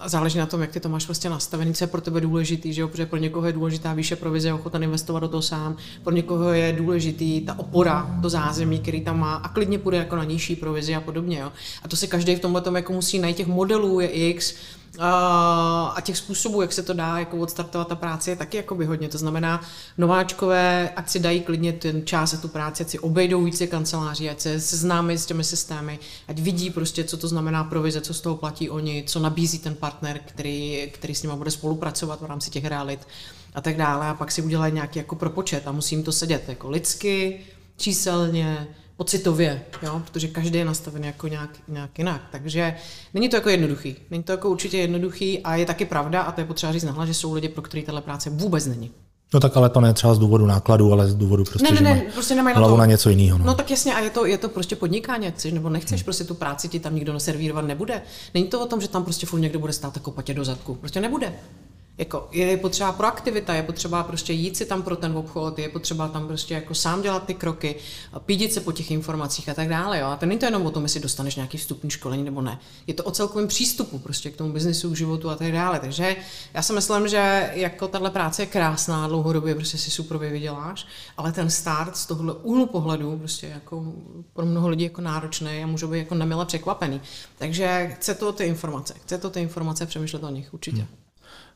uh, záleží na tom, jak ty to máš vlastně nastavený, co je pro tebe důležitý, že jo, protože pro někoho je důležitá výše provize, je ochota investovat do toho sám, pro někoho je důležitý ta opora, to zázemí, který tam má a klidně půjde jako na nižší provizi a podobně. Jo. A to si každý v tomhle tom jako musí najít těch modelů je X, a těch způsobů, jak se to dá jako odstartovat ta práce, je taky jako by hodně. To znamená, nováčkové, ať si dají klidně ten čas a tu práci, ať si obejdou více kanceláří, ať se seznámí s těmi systémy, ať vidí prostě, co to znamená provize, co z toho platí oni, co nabízí ten partner, který, který s nimi bude spolupracovat v rámci těch realit a tak dále. A pak si udělají nějaký jako propočet a musím to sedět jako lidsky, číselně, pocitově, jo? protože každý je nastaven jako nějak, nějak jinak. Takže není to jako jednoduchý. Není to jako určitě jednoduchý a je taky pravda, a to je potřeba říct nahlas, že jsou lidi, pro který tahle práce vůbec není. No tak ale to ne třeba z důvodu nákladu, ale z důvodu prostě, ne, ne, ne, že prostě nemají hlavu na, to. na něco jiného. No. no. tak jasně, a je to, je to prostě podnikání, chceš nebo nechceš, hmm. prostě tu práci ti tam nikdo naservírovat nebude. Není to o tom, že tam prostě furt někdo bude stát jako patě do zadku. Prostě nebude. Jako je potřeba proaktivita, je potřeba prostě jít si tam pro ten obchod, je potřeba tam prostě jako sám dělat ty kroky, pídit se po těch informacích a tak dále. Jo? A to není to jenom o tom, jestli dostaneš nějaký vstupní školení nebo ne. Je to o celkovém přístupu prostě k tomu biznesu, k životu a tak dále. Takže já si myslím, že jako tahle práce je krásná, dlouhodobě prostě si super vyděláš, ale ten start z tohohle úhlu pohledu prostě jako pro mnoho lidí jako náročný a může být jako nemile překvapený. Takže chce to ty informace, chce to ty informace přemýšlet o nich určitě. Hmm.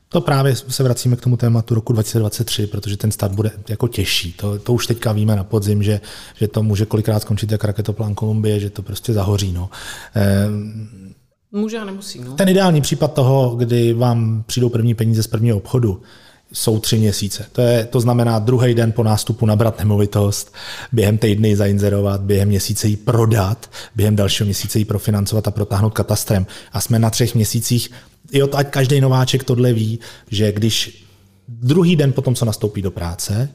To právě se vracíme k tomu tématu roku 2023, protože ten start bude jako těžší. To, to už teďka víme na podzim, že, že to může kolikrát skončit jak raketoplán Kolumbie, že to prostě zahoří. No. Ehm, může a nemusí. No. Ten ideální případ toho, kdy vám přijdou první peníze z prvního obchodu, jsou tři měsíce. To, je, to znamená druhý den po nástupu nabrat nemovitost, během týdny zainzerovat, během měsíce ji prodat, během dalšího měsíce ji profinancovat a protáhnout katastrem. A jsme na třech měsících jo, ať každý nováček tohle ví, že když druhý den potom, co nastoupí do práce,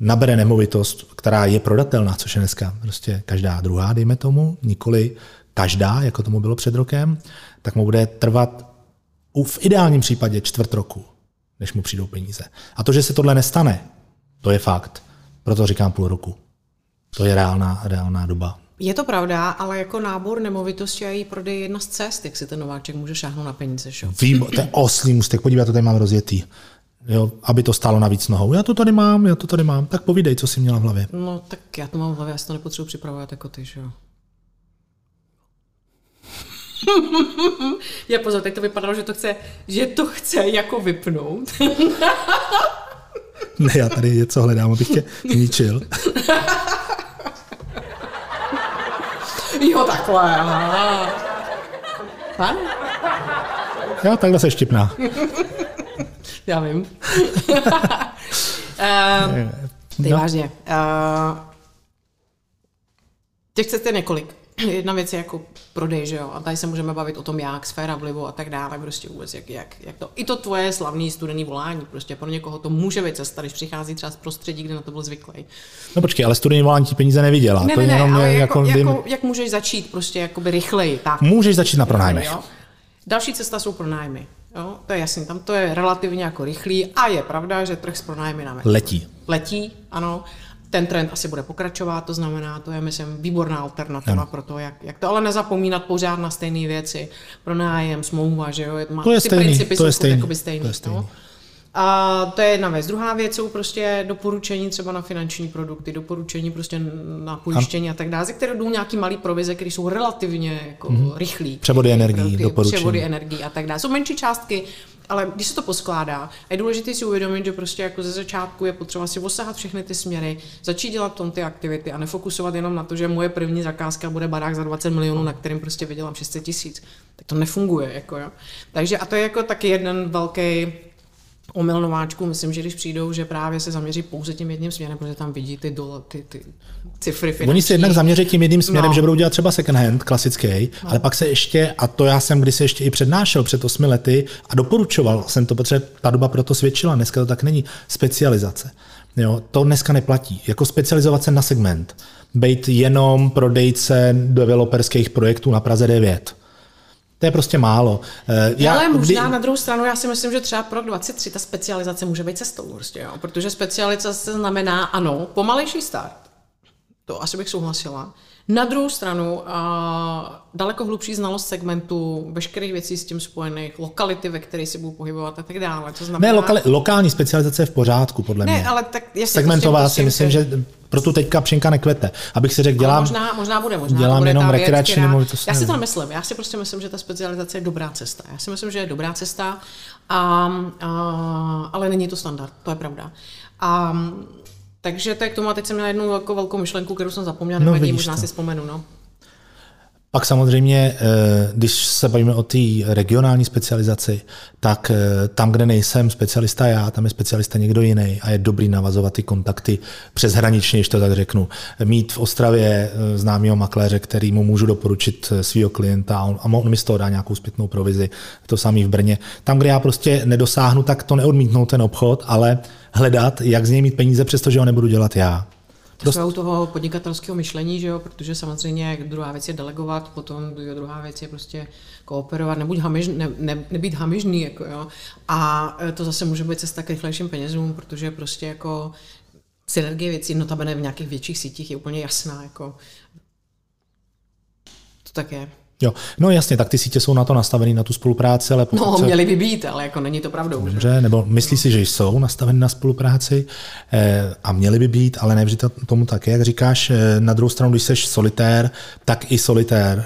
nabere nemovitost, která je prodatelná, což je dneska prostě každá druhá, dejme tomu, nikoli každá, jako tomu bylo před rokem, tak mu bude trvat v ideálním případě čtvrt roku, než mu přijdou peníze. A to, že se tohle nestane, to je fakt. Proto říkám půl roku. To je reálná, reálná doba. Je to pravda, ale jako nábor nemovitosti a její prodej je jedna z cest, jak si ten nováček může šáhnout na peníze. Šo? Vím, to je oslý mustek, podívej, já to tady mám rozjetý. Jo, aby to stálo navíc nohou. Já to tady mám, já to tady mám. Tak povídej, co jsi měla v hlavě. No, tak já to mám v hlavě, já si to nepotřebuji připravovat jako ty, že jo. já pozor, teď to vypadalo, že to chce, že to chce jako vypnout. ne, já tady něco hledám, abych tě ničil. Jo, takhle. Pan? Jo, takhle se štipná. Já vím. uh, ty no. vážně. Uh, těch cest je několik. jedna věc je jako prodej, že jo, a tady se můžeme bavit o tom, jak, sféra vlivu a tak dále, prostě vůbec, jak, jak, jak to, i to tvoje slavný studený volání, prostě pro někoho to může být cesta, když přichází třeba z prostředí, kde na to byl zvyklý. No počkej, ale studený volání ti peníze nevydělá. Ne, to ne, ne, jenom ale jako, jako, jako, jak můžeš začít prostě jakoby rychleji, tak. Můžeš začít na pronájmech. Jo? Další cesta jsou pronájmy. Jo, to je jasný, tam to je relativně jako rychlý a je pravda, že trh s pronájmy nám letí. Letí, ano ten trend asi bude pokračovat, to znamená, to je, myslím, výborná alternativa ano. pro to, jak, jak to, ale nezapomínat pořád na stejné věci, pro nájem, smlouva, že jo, má, to je ty stejný, principy to je jsou stejný, stejný, to je stejný. No? A to je jedna věc. Druhá věc jsou prostě doporučení třeba na finanční produkty, doporučení prostě na pojištění a, tak dále, ze které jdou nějaký malý provize, které jsou relativně jako mm-hmm. rychlý. Převody energií, doporučení. Převody energií a tak dále. Jsou menší částky, ale když se to poskládá, je důležité si uvědomit, že prostě jako ze začátku je potřeba si osahat všechny ty směry, začít dělat tom ty aktivity a nefokusovat jenom na to, že moje první zakázka bude barák za 20 milionů, na kterým prostě vydělám 600 tisíc. Tak to nefunguje. Jako jo. Takže a to je jako taky jeden velký omyl nováčků, myslím, že když přijdou, že právě se zaměří pouze tím jedním směrem, protože tam vidí ty, dola, ty, ty cifry finanční. Oni se jednak zaměří tím jedním směrem, no. že budou dělat třeba second hand, klasický, no. ale pak se ještě, a to já jsem kdysi ještě i přednášel před osmi lety a doporučoval jsem to, protože ta doba proto svědčila, dneska to tak není, specializace. Jo, to dneska neplatí. Jako specializovat se na segment. Být jenom prodejce developerských projektů na Praze 9 to je prostě málo. Eh, já, Ale možná kdy... na druhou stranu, já si myslím, že třeba pro 23 ta specializace může být cestou, prostě, jo? protože specializace znamená, ano, pomalejší start. To asi bych souhlasila. Na druhou stranu, a daleko hlubší znalost segmentu, veškerých věcí s tím spojených, lokality, ve které si budu pohybovat a tak dále. To znamená... Ne, lokali, lokální specializace je v pořádku, podle ne, mě. ale tak Segmentová prostě si myslím, že proto teďka pšenka nekvete. Abych si řekl, dělám, možná, možná bude, možná dělám bude jenom rekreační nemovitost. Já si to nemyslím, já si prostě myslím, že ta specializace je dobrá cesta. Já si myslím, že je dobrá cesta, a, a, ale není to standard, to je pravda. A, takže to je k tomu, a teď jsem měla jednu velkou, velkou myšlenku, kterou jsem zapomněla, no, možná to. si vzpomenu. No. Pak samozřejmě, eh, když se bavíme o té regionální specializaci, tak eh, tam, kde nejsem specialista já, tam je specialista někdo jiný a je dobrý navazovat ty kontakty přeshraničně, když to tak řeknu. Mít v Ostravě eh, známého makléře, který mu můžu doporučit svého klienta a on, mi z toho dá nějakou zpětnou provizi. To samý v Brně. Tam, kde já prostě nedosáhnu, tak to neodmítnou ten obchod, ale hledat, jak z něj mít peníze, přestože ho nebudu dělat já. Dost... u toho podnikatelského myšlení, že jo, protože samozřejmě druhá věc je delegovat, potom druhá věc je prostě kooperovat, nebuď hamiž, ne, ne, nebýt hamižný, jako jo. A e, to zase může být cesta k rychlejším penězům, protože prostě jako synergie věcí, notabene v nějakých větších sítích je úplně jasná, jako to tak je. Jo, no jasně, tak ty sítě jsou na to nastavené, na tu spolupráci, ale pokud No, se... měly by být, ale jako není to pravdou. Dobře, že? nebo myslí si, že jsou nastaveny na spolupráci eh, a měly by být, ale nevždy to, tomu tak, jak říkáš. Eh, na druhou stranu, když jsi solitér, tak i solitér,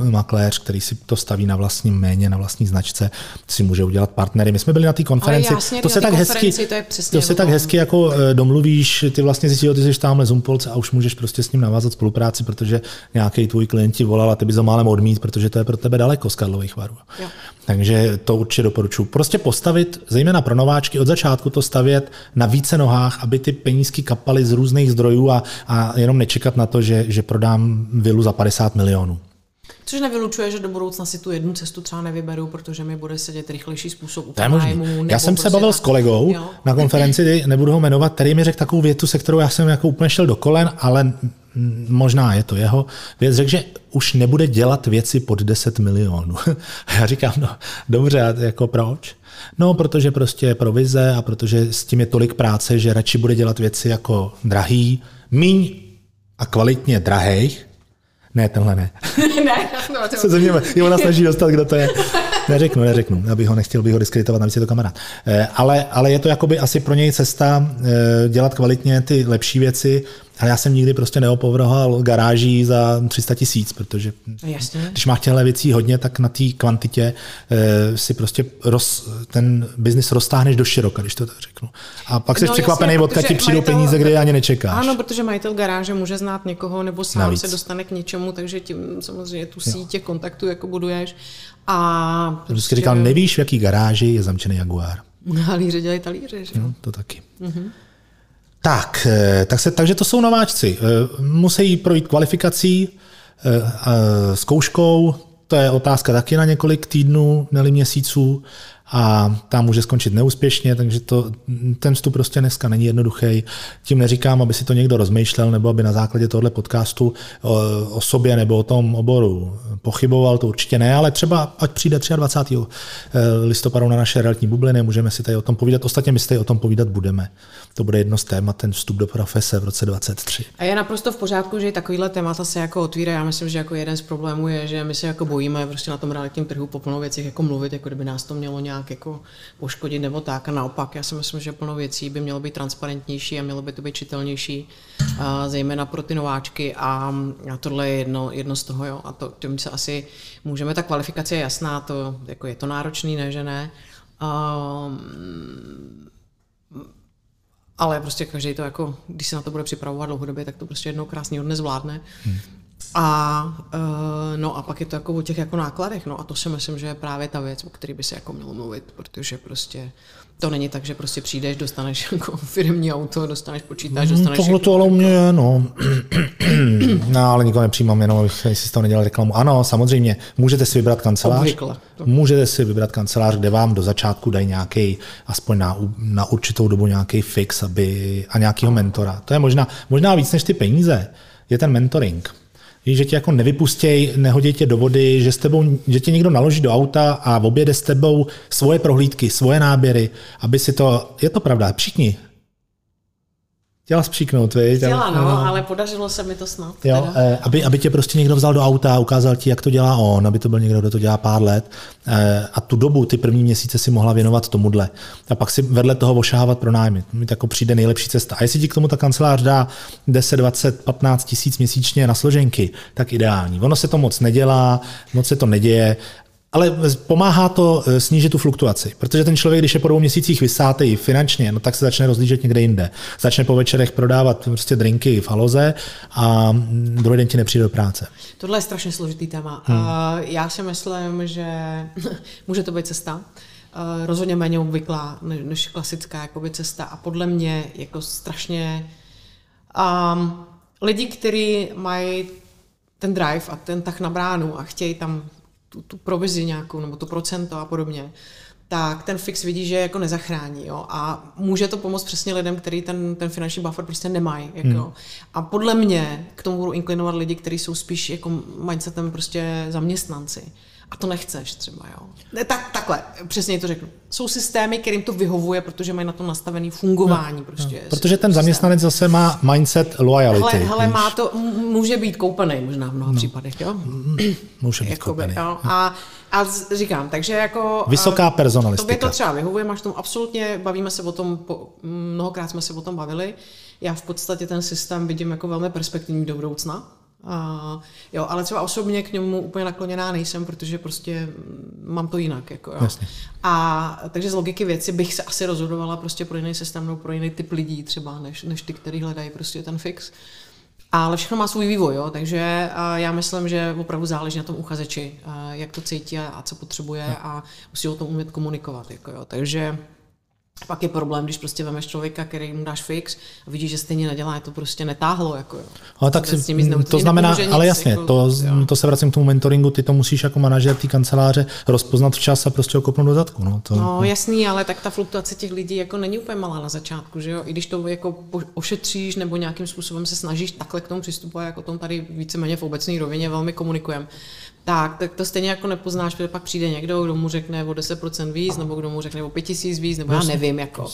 eh, makléř, který si to staví na vlastním méně, na vlastní značce, si může udělat partnery. My jsme byli na té konferenci, jasně, to se tak hezky, to, je to se tak hezky jako eh, domluvíš, ty vlastně zjistíš, že ty jsi tamhle Zumpolce a už můžeš prostě s ním navázat spolupráci, protože nějaký tvůj klient ti volal a ty bys ho málem odmít mít, protože to je pro tebe daleko z Karlových varů. Jo. Takže to určitě doporučuji. Prostě postavit, zejména pro nováčky, od začátku to stavět na více nohách, aby ty penízky kapaly z různých zdrojů a, a jenom nečekat na to, že, že prodám vilu za 50 milionů. Což nevylučuje, že do budoucna si tu jednu cestu třeba nevyberu, protože mi bude sedět rychlejší způsob upronájmu. Já jsem prostě se bavil s kolegou jo. na konferenci, nebudu ho jmenovat, který mi řekl takovou větu, se kterou já jsem jako úplně šel do kolen, ale možná je to jeho věc, řekl, že už nebude dělat věci pod 10 milionů. A já říkám, no dobře, jako proč? No, protože prostě je provize a protože s tím je tolik práce, že radši bude dělat věci jako drahý, míň a kvalitně drahých, ne, tenhle ne. ne, no, to... Se zeměme, je ona snaží dostat, kdo to je. Neřeknu, neřeknu, abych ho nechtěl bych ho diskreditovat, navíc je to kamarád. Eh, ale, ale je to jakoby asi pro něj cesta eh, dělat kvalitně ty lepší věci, ale já jsem nikdy prostě neopovrhal garáží za 300 tisíc, protože Jasně. když máš těchto věcí hodně, tak na té kvantitě e, si prostě roz, ten biznis roztáhneš do široka, když to tak řeknu. A pak jsi no, překvapený, odkud ti přijdou majitel, peníze, kde ani nečekáš. Ano, protože majitel garáže může znát někoho, nebo sám Navíc. se dostane k něčemu, takže tím samozřejmě tu sítě kontaktu jako buduješ. A prostě... Vždycky říkal, nevíš, v jaký garáži je zamčený Jaguar. Halíře dělají talíře, že? No, to taky. Mm-hmm. Tak, eh, tak se, takže to jsou nováčci. Eh, musí projít kvalifikací, eh, zkouškou, to je otázka taky na několik týdnů, neli měsíců a tam může skončit neúspěšně, takže to, ten vstup prostě dneska není jednoduchý. Tím neříkám, aby si to někdo rozmýšlel nebo aby na základě tohle podcastu o, o sobě nebo o tom oboru pochyboval, to určitě ne, ale třeba ať přijde 23. listopadu na naše realitní bubliny, můžeme si tady o tom povídat. Ostatně my si tady o tom povídat budeme. To bude jedno z témat, ten vstup do profese v roce 2023. A je naprosto v pořádku, že takovýhle témata se jako otvírá. Já myslím, že jako jeden z problémů je, že my se jako bojíme prostě na tom realitním trhu po plnou věcech jako mluvit, jako kdyby nás to mělo nějak nějak jako poškodit nebo tak. A naopak, já si myslím, že plno věcí by mělo být transparentnější a mělo by to být čitelnější, a zejména pro ty nováčky a, a tohle je jedno, jedno z toho, jo. A to, tím se asi můžeme, ta kvalifikace je jasná, to, jako je to náročný, ne, že ne. Um, ale prostě každý to jako, když se na to bude připravovat dlouhodobě, tak to prostě jednou krásně dne zvládne. Hmm. A uh, no a pak je to jako o těch jako nákladech, no a to si myslím, že je právě ta věc, o které by se jako mělo mluvit, protože prostě to není tak, že prostě přijdeš, dostaneš jako firmní auto, dostaneš počítač, hmm, dostaneš... Tohle to ale u mě je, no. no, ale nikoho nepřijímám, jenom jestli z toho nedělal reklamu. Ano, samozřejmě, můžete si vybrat kancelář. Obvykle. Můžete si vybrat kancelář, kde vám do začátku dají nějaký, aspoň na, na určitou dobu nějaký fix aby, a nějakého mentora. To je možná, možná víc než ty peníze. Je ten mentoring že tě jako nevypustěj, nehodí tě do vody, že, s tebou, že tě někdo naloží do auta a objede s tebou svoje prohlídky, svoje náběry, aby si to, je to pravda, všichni Chtěla spříknout, viď? Chtěla, no, no, ale podařilo se mi to snad. Jo, eh, aby, aby tě prostě někdo vzal do auta a ukázal ti, jak to dělá on, aby to byl někdo, kdo to dělá pár let. Eh, a tu dobu, ty první měsíce si mohla věnovat tomuhle. A pak si vedle toho ošávat pro nájmy. Mi jako přijde nejlepší cesta. A jestli ti k tomu ta kancelář dá 10, 20, 15 tisíc měsíčně na složenky, tak ideální. Ono se to moc nedělá, moc se to neděje ale pomáhá to eh, snížit tu fluktuaci, protože ten člověk, když je po dvou měsících vysátý finančně, no tak se začne rozlížet někde jinde. Začne po večerech prodávat prostě drinky v haloze a druhý den ti nepřijde do práce. Tohle je strašně složitý téma. Hmm. Já si myslím, že může to být cesta, rozhodně méně obvyklá než klasická jakoby, cesta a podle mě jako strašně um, lidi, kteří mají ten drive a ten tak na bránu a chtějí tam tu, tu provizi nějakou, nebo to procento a podobně, tak ten fix vidí, že jako nezachrání. Jo? A může to pomoct přesně lidem, kteří ten, ten finanční buffer prostě nemají. Jako. Hmm. A podle mě k tomu budou inklinovat lidi, kteří jsou spíš jako mindsetem prostě zaměstnanci a to nechceš třeba, jo. Ne, tak, takhle, přesně to řeknu. Jsou systémy, kterým to vyhovuje, protože mají na to nastavený fungování. No, prostě no, protože ten zaměstnanec zase má mindset loyality. Hele, hele má to, může být koupený možná v mnoha no. případech, jo? Může být Jakoby, koupený. Jo. A, a říkám, takže jako... Vysoká personalistika. Tobě to třeba vyhovuje, máš tomu absolutně, bavíme se o tom, po, mnohokrát jsme se o tom bavili. Já v podstatě ten systém vidím jako velmi perspektivní do budoucna, a, jo, ale třeba osobně k němu úplně nakloněná nejsem, protože prostě mám to jinak. Jako, jo. Jasně. A takže z logiky věci bych se asi rozhodovala prostě pro jiný systém nebo pro jiný typ lidí třeba, než, než ty, kteří hledají prostě ten fix. Ale všechno má svůj vývoj, jo? takže já myslím, že opravdu záleží na tom uchazeči, jak to cítí a co potřebuje a musí o tom umět komunikovat. Jako, jo? Takže pak je problém, když prostě vemeš člověka, který mu dáš fix a vidíš, že stejně nedělá, je to prostě netáhlo. Jako, jo. Ale tak si, to znamená, ale jasně, jako, to, to se vracím k tomu mentoringu, ty to musíš jako manažer té kanceláře rozpoznat včas a prostě okopnout do zadku. No, to, no jasný, ale tak ta fluktuace těch lidí jako není úplně malá na začátku, že jo? I když to jako ošetříš nebo nějakým způsobem se snažíš takhle k tomu přistupovat, jako tom tady víceméně v obecné rovině velmi komunikujeme, tak, tak to stejně jako nepoznáš, protože pak přijde někdo, kdo mu řekne o 10% víc, nebo kdo mu řekne o 5000 víc, nebo já nevím, jako.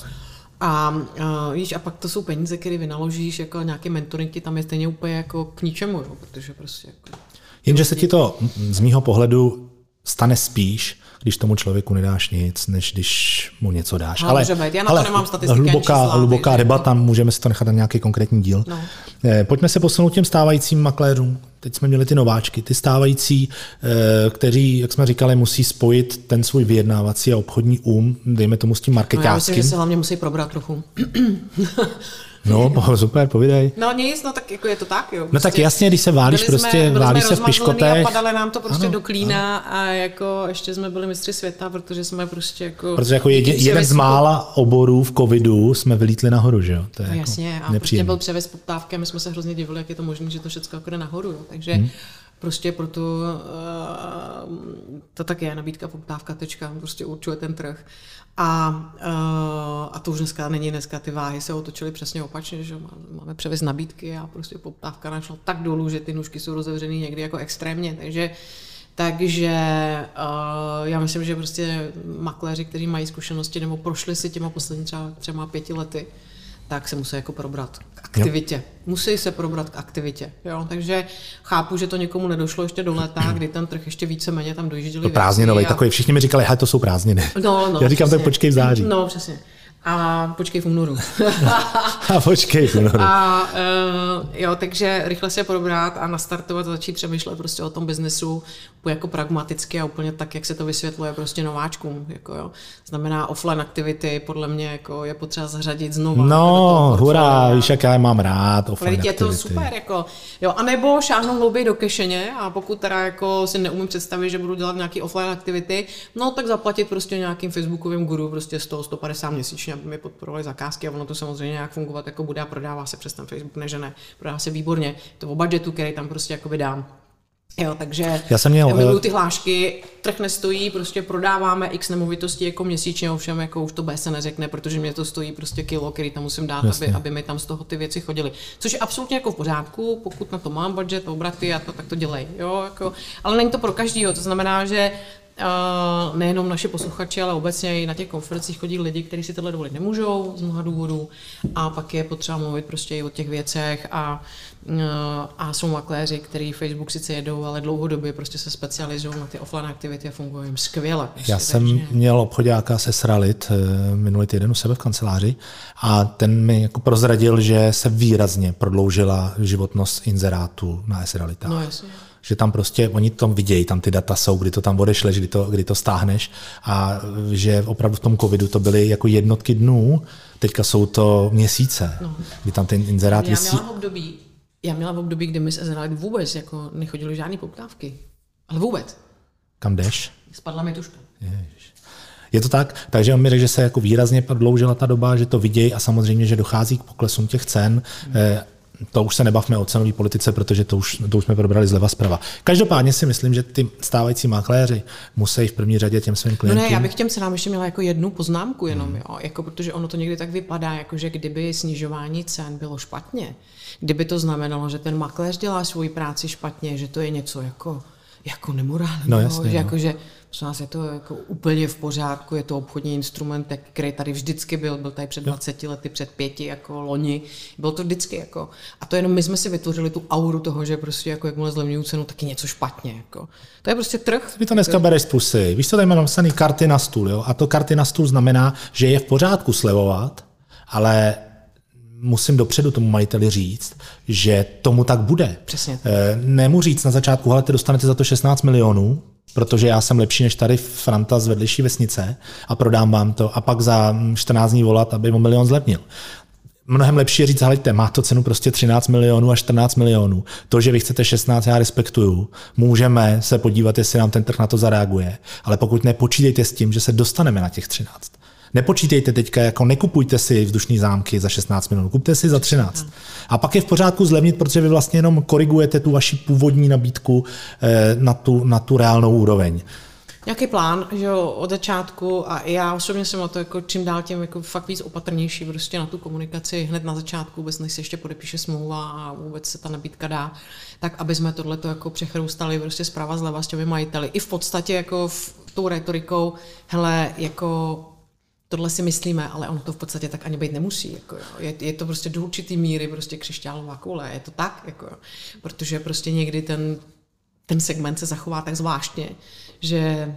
A, a, víš, a pak to jsou peníze, které vynaložíš, jako nějaký mentoring tam je stejně úplně jako k ničemu, jo, protože prostě jako... Jenže se ti to z mýho pohledu stane spíš, když tomu člověku nedáš nic, než když mu něco dáš. No, ale, může být. Já na ale to nemám statistiky hluboká, čísla, hluboká takže... debata, můžeme si to nechat na nějaký konkrétní díl. No. Eh, pojďme se posunout těm stávajícím makléřům. Teď jsme měli ty nováčky, ty stávající, eh, kteří, jak jsme říkali, musí spojit ten svůj vyjednávací a obchodní um, dejme tomu s tím marketářským. No, já myslím, že se hlavně musí probrat trochu. No, super, povídej. No nic, no tak jako je to tak, jo. Prostě no tak prostě jasně, když se válíš, jsme, prostě válíš se v piškotech. A padaly nám to prostě ano, do klína ano. a jako ještě jsme byli mistři světa, protože jsme prostě jako... Protože jako jedin, jeden z mála oborů v covidu jsme vylítli nahoru, že jo? To je no, jako jasně, a prostě byl převis poptávky a my jsme se hrozně divili, jak je to možné, že to všechno jako jde nahoru, jo. Takže hmm prostě proto uh, to tak je, nabídka, poptávka, tečka, prostě určuje ten trh. A, uh, a to už dneska není, dneska ty váhy se otočily přesně opačně, že máme převis nabídky a prostě poptávka našla tak dolů, že ty nůžky jsou rozevřený někdy jako extrémně, takže takže uh, já myslím, že prostě makléři, kteří mají zkušenosti nebo prošli si těma poslední třeba, třeba pěti lety, tak se musí jako probrat k aktivitě. Jo. Musí se probrat k aktivitě. Jo? Takže chápu, že to někomu nedošlo ještě do léta, kdy ten trh ještě víceméně tam dojížděli. To prázdninový, a... takový všichni mi říkali, že to jsou prázdniny. No, no, Já říkám, přesně. tak počkej v září. No, přesně. A počkej v únoru. a počkej v únoru. A uh, jo, takže rychle se probrat a nastartovat, začít přemýšlet prostě o tom biznesu jako pragmaticky a úplně tak, jak se to vysvětluje prostě nováčkům. Jako jo. Znamená offline aktivity, podle mě jako je potřeba zařadit znovu. No, hurá, víš, jak já je mám rád, offline je to super, jako, jo, a nebo šáhnout hlouběji do kešeně a pokud teda jako si neumím představit, že budu dělat nějaký offline aktivity, no tak zaplatit prostě nějakým facebookovým guru prostě 100, 150 měsíčně, aby mi podporovali zakázky a ono to samozřejmě nějak fungovat jako bude a prodává se přes ten Facebook, ne, že ne, prodává se výborně, to o budgetu, který tam prostě jako vydám. Jo, takže já jsem měl, já miluju ty hlášky, trh nestojí, prostě prodáváme x nemovitostí jako měsíčně, ovšem jako už to B se neřekne, protože mě to stojí prostě kilo, který tam musím dát, aby, aby mi tam z toho ty věci chodily. Což je absolutně jako v pořádku, pokud na to mám budget, obraty a to, tak to dělej. Jo, jako, ale není to pro každýho, to znamená, že nejenom naši posluchači, ale obecně i na těch konferencích chodí lidi, kteří si tohle dovolit nemůžou z mnoha důvodů a pak je potřeba mluvit prostě i o těch věcech a, a jsou makléři, který Facebook sice jedou, ale dlouhodobě prostě se specializují na ty offline aktivity a fungují jim skvěle. Prostě, Já jsem takže... měl obchodáka se Sralit eh, minulý týden u sebe v kanceláři a ten mi jako prozradil, že se výrazně prodloužila životnost inzerátu na S-Realitách. No jasně že tam prostě oni to vidějí, tam ty data jsou, kdy to tam odešleš, kdy to, kdy to stáhneš a že opravdu v tom covidu to byly jako jednotky dnů, teďka jsou to měsíce, no. kdy tam ten inzerát já měla v období, já měla v období, kdy my se vůbec jako nechodili žádné poptávky. Ale vůbec. Kam jdeš? Spadla mi tuška. Ježiš. Je to tak? Takže on mi řekl, že se jako výrazně prodloužila ta doba, že to vidějí a samozřejmě, že dochází k poklesům těch cen. Hmm to už se nebavme o cenové politice, protože to už, to už jsme probrali zleva zprava. Každopádně si myslím, že ty stávající makléři musí v první řadě těm svým klientům. No ne, já bych těm cenám ještě měla jako jednu poznámku jenom, hmm. jo, jako protože ono to někdy tak vypadá, jako že kdyby snižování cen bylo špatně, kdyby to znamenalo, že ten makléř dělá svoji práci špatně, že to je něco jako jako nemorální, no, jasně, že, no. jako, že Prosím nás je to jako úplně v pořádku, je to obchodní instrument, který tady vždycky byl, byl tady před 20 lety, před pěti, jako loni, bylo to vždycky jako. A to jenom my jsme si vytvořili tu auru toho, že prostě jako jakmile zlevňují cenu, taky něco špatně. Jako. To je prostě trh. Vy to dneska bereš z pusy. Víš, co tady mám napsaný karty na stůl, jo? A to karty na stůl znamená, že je v pořádku slevovat, ale musím dopředu tomu majiteli říct, že tomu tak bude. Přesně. Eh, nemu říct na začátku, ale ty dostanete za to 16 milionů, protože já jsem lepší než tady Franta z vedlejší vesnice a prodám vám to a pak za 14 dní volat, aby o milion zlevnil. Mnohem lepší je říct, hleďte, má to cenu prostě 13 milionů a 14 milionů. To, že vy chcete 16, já respektuju. Můžeme se podívat, jestli nám ten trh na to zareaguje. Ale pokud nepočítejte s tím, že se dostaneme na těch 13. Nepočítejte teďka, jako nekupujte si vzdušní zámky za 16 milionů, kupte si za 13. A pak je v pořádku zlevnit, protože vy vlastně jenom korigujete tu vaši původní nabídku eh, na tu, na tu reálnou úroveň nějaký plán, že jo, od začátku a já osobně jsem o to jako čím dál tím jako fakt víc opatrnější prostě na tu komunikaci hned na začátku, vůbec než se ještě podepíše smlouva a vůbec se ta nabídka dá, tak aby jsme tohle jako přechrůstali prostě zprava zleva s těmi majiteli. I v podstatě jako v tou retorikou, hele, jako tohle si myslíme, ale ono to v podstatě tak ani být nemusí. Jako jo. Je, je, to prostě do určitý míry prostě křišťálová koule, je to tak, jako jo. protože prostě někdy ten, ten segment se zachová tak zvláštně, že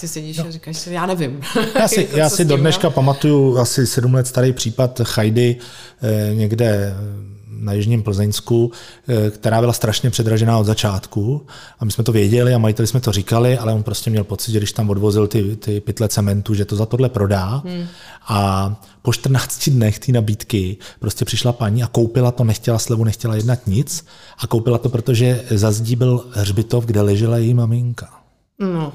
ty sedíš no. a říkáš já nevím. Já si, já si do dneška pamatuju asi sedm let starý případ Chajdy eh, někde na Jižním Plzeňsku, eh, která byla strašně předražená od začátku. A my jsme to věděli a majiteli jsme to říkali, ale on prostě měl pocit, že když tam odvozil ty, ty pytle cementu, že to za tohle prodá. Hmm. A po 14 dnech té nabídky prostě přišla paní a koupila to, nechtěla slevu, nechtěla jednat nic. A koupila to, protože za zdí byl hřbitov, kde ležela její maminka. No.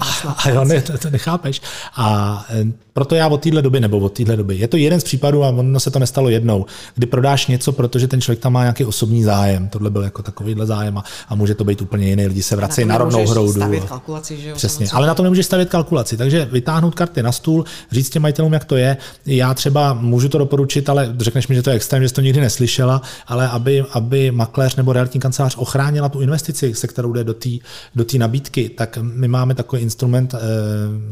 A, a jo, ne, to, to nechápeš. A e, proto já od téhle doby, nebo od téhle doby, je to jeden z případů, a ono se to nestalo jednou, kdy prodáš něco, protože ten člověk tam má nějaký osobní zájem. Tohle byl jako takovýhle zájem a, a může to být úplně jiný. Lidi se vracejí na, na rovnou hroudu. kalkulaci, že jo, Přesně, ale na to nemůžeš stavět kalkulaci. Takže vytáhnout karty na stůl, říct těm majitelům, jak to je. Já třeba můžu to doporučit, ale řekneš mi, že to je extrém, že jsi to nikdy neslyšela, ale aby, aby makléř nebo realitní kancelář ochránila tu investici, se kterou jde do té do nabídky, tak my máme takový instrument e,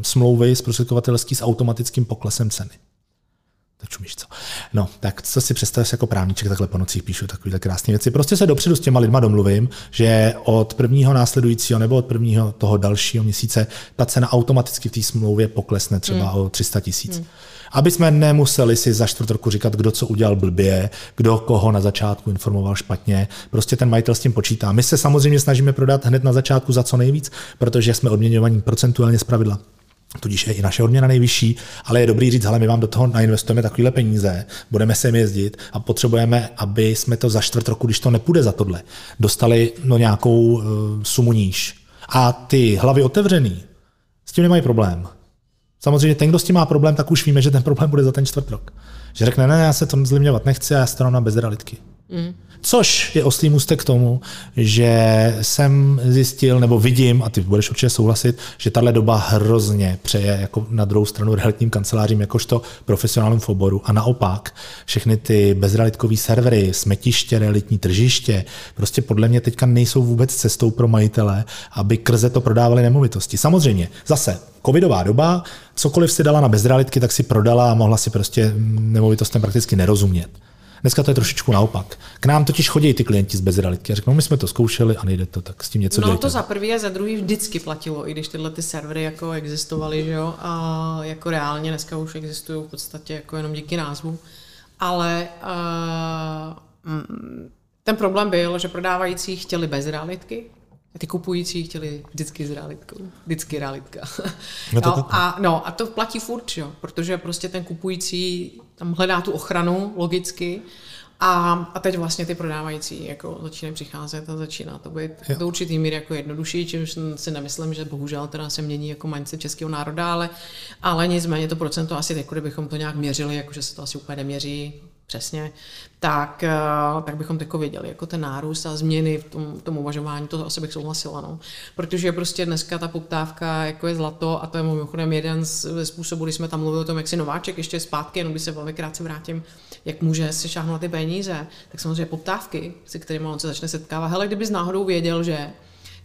smlouvy zprostředkovatelský s automatickým poklesem ceny. to čumíš co. No, tak co si představ jako právníček, takhle po nocích píšu takovéhle krásné věci. Prostě se dopředu s těma lidma domluvím, že od prvního následujícího nebo od prvního toho dalšího měsíce ta cena automaticky v té smlouvě poklesne třeba hmm. o 300 tisíc. Hmm. Aby jsme nemuseli si za čtvrt roku říkat, kdo co udělal blbě, kdo koho na začátku informoval špatně. Prostě ten majitel s tím počítá. My se samozřejmě snažíme prodat hned na začátku za co nejvíc, protože jsme odměňovaní procentuálně z pravidla tudíž je i naše odměna nejvyšší, ale je dobrý říct, ale my vám do toho nainvestujeme takovéhle peníze, budeme se jim jezdit a potřebujeme, aby jsme to za čtvrt roku, když to nepůjde za tohle, dostali no nějakou uh, sumu níž. A ty hlavy otevřený s tím nemají problém. Samozřejmě ten, kdo s tím má problém, tak už víme, že ten problém bude za ten čtvrt rok. Že řekne, ne, já se to zlivňovat nechci a já stanu na bezrealitky. Mm. Což je oslý můstek k tomu, že jsem zjistil, nebo vidím, a ty budeš určitě souhlasit, že tahle doba hrozně přeje jako na druhou stranu realitním kancelářím jakožto profesionálům v oboru. A naopak všechny ty bezrealitkové servery, smetiště, realitní tržiště, prostě podle mě teďka nejsou vůbec cestou pro majitele, aby krze to prodávali nemovitosti. Samozřejmě, zase covidová doba, cokoliv si dala na bezrealitky, tak si prodala a mohla si prostě nemovitostem prakticky nerozumět. Dneska to je trošičku naopak. K nám totiž chodí ty klienti z bezrealitky a řeknou, my jsme to zkoušeli a nejde to, tak s tím něco No dělejte. to za prvý a za druhý vždycky platilo, i když tyhle ty servery jako existovaly, že jo, a jako reálně dneska už existují v podstatě jako jenom díky názvu. Ale uh, ten problém byl, že prodávající chtěli bez realitky, a ty kupující chtěli vždycky s realitkou. Vždycky realitka. No, to no, a, no, a to platí furt, jo, protože prostě ten kupující tam hledá tu ochranu logicky a, a teď vlastně ty prodávající jako začínají přicházet a začíná to být jo. do určitý míry jako jednodušší, čímž si nemyslím, že bohužel teda se mění jako mindset českého národa, ale, ale nicméně to procento asi jako kdybychom to nějak měřili, jakože se to asi úplně neměří, přesně, tak, eh, tak bychom jako věděli, jako ten nárůst a změny v tom, v tom uvažování, to asi bych souhlasila, no. Protože prostě dneska ta poptávka jako je zlato a to je mimochodem jeden z způsobů, když jsme tam mluvili o tom, jak si nováček ještě zpátky, jenom by se velmi krátce vrátím, jak může si šáhnout ty peníze, tak samozřejmě poptávky, se kterými on se začne setkávat. Hele, kdybys náhodou věděl, že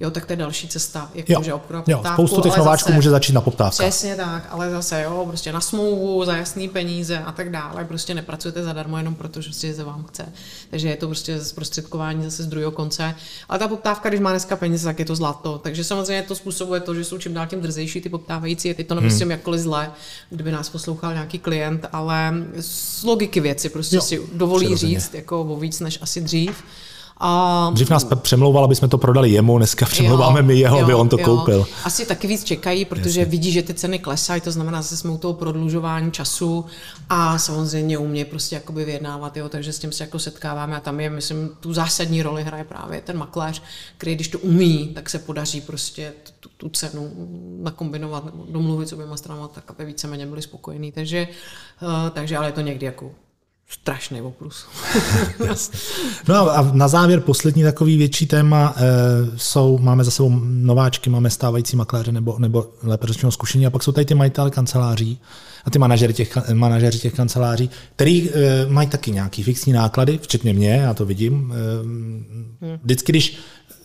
jo, tak to je další cesta, jak jo. může obchodovat jo, spoustu těch nováčků může začít na poptávku. Přesně tak, ale zase jo, prostě na smlouvu, za jasný peníze a tak dále, prostě nepracujete zadarmo jenom proto, že si se vám chce. Takže je to prostě zprostředkování zase z druhého konce. Ale ta poptávka, když má dneska peníze, tak je to zlato. Takže samozřejmě to způsobuje to, že jsou čím dál tím drzejší ty poptávající. Teď to nemyslím hmm. jakkoliv zle, kdyby nás poslouchal nějaký klient, ale z logiky věci prostě jo, si dovolí přirozeně. říct jako o víc než asi dřív. A... Dřív nás přemlouval, aby jsme to prodali jemu, dneska přemlouváme jo, my jeho, jo, aby on to jo. koupil. Asi taky víc čekají, protože Jasně. vidí, že ty ceny klesají, to znamená zase jsme u toho prodlužování času a samozřejmě umějí prostě jakoby vyjednávat, jo, takže s tím se jako setkáváme a tam je, myslím, tu zásadní roli hraje právě ten makléř, který když to umí, tak se podaří prostě tu, tu cenu nakombinovat nebo domluvit s oběma stranama, tak aby víceméně byli spokojení. Takže, uh, takže ale je to někdy jako strašný oprus. no a na závěr poslední takový větší téma e, jsou, máme za sebou nováčky, máme stávající makléře nebo, nebo lépe řečeno zkušení a pak jsou tady ty majitele kanceláří a ty manažery těch, manažery těch kanceláří, který e, mají taky nějaký fixní náklady, včetně mě, já to vidím. E, vždycky, když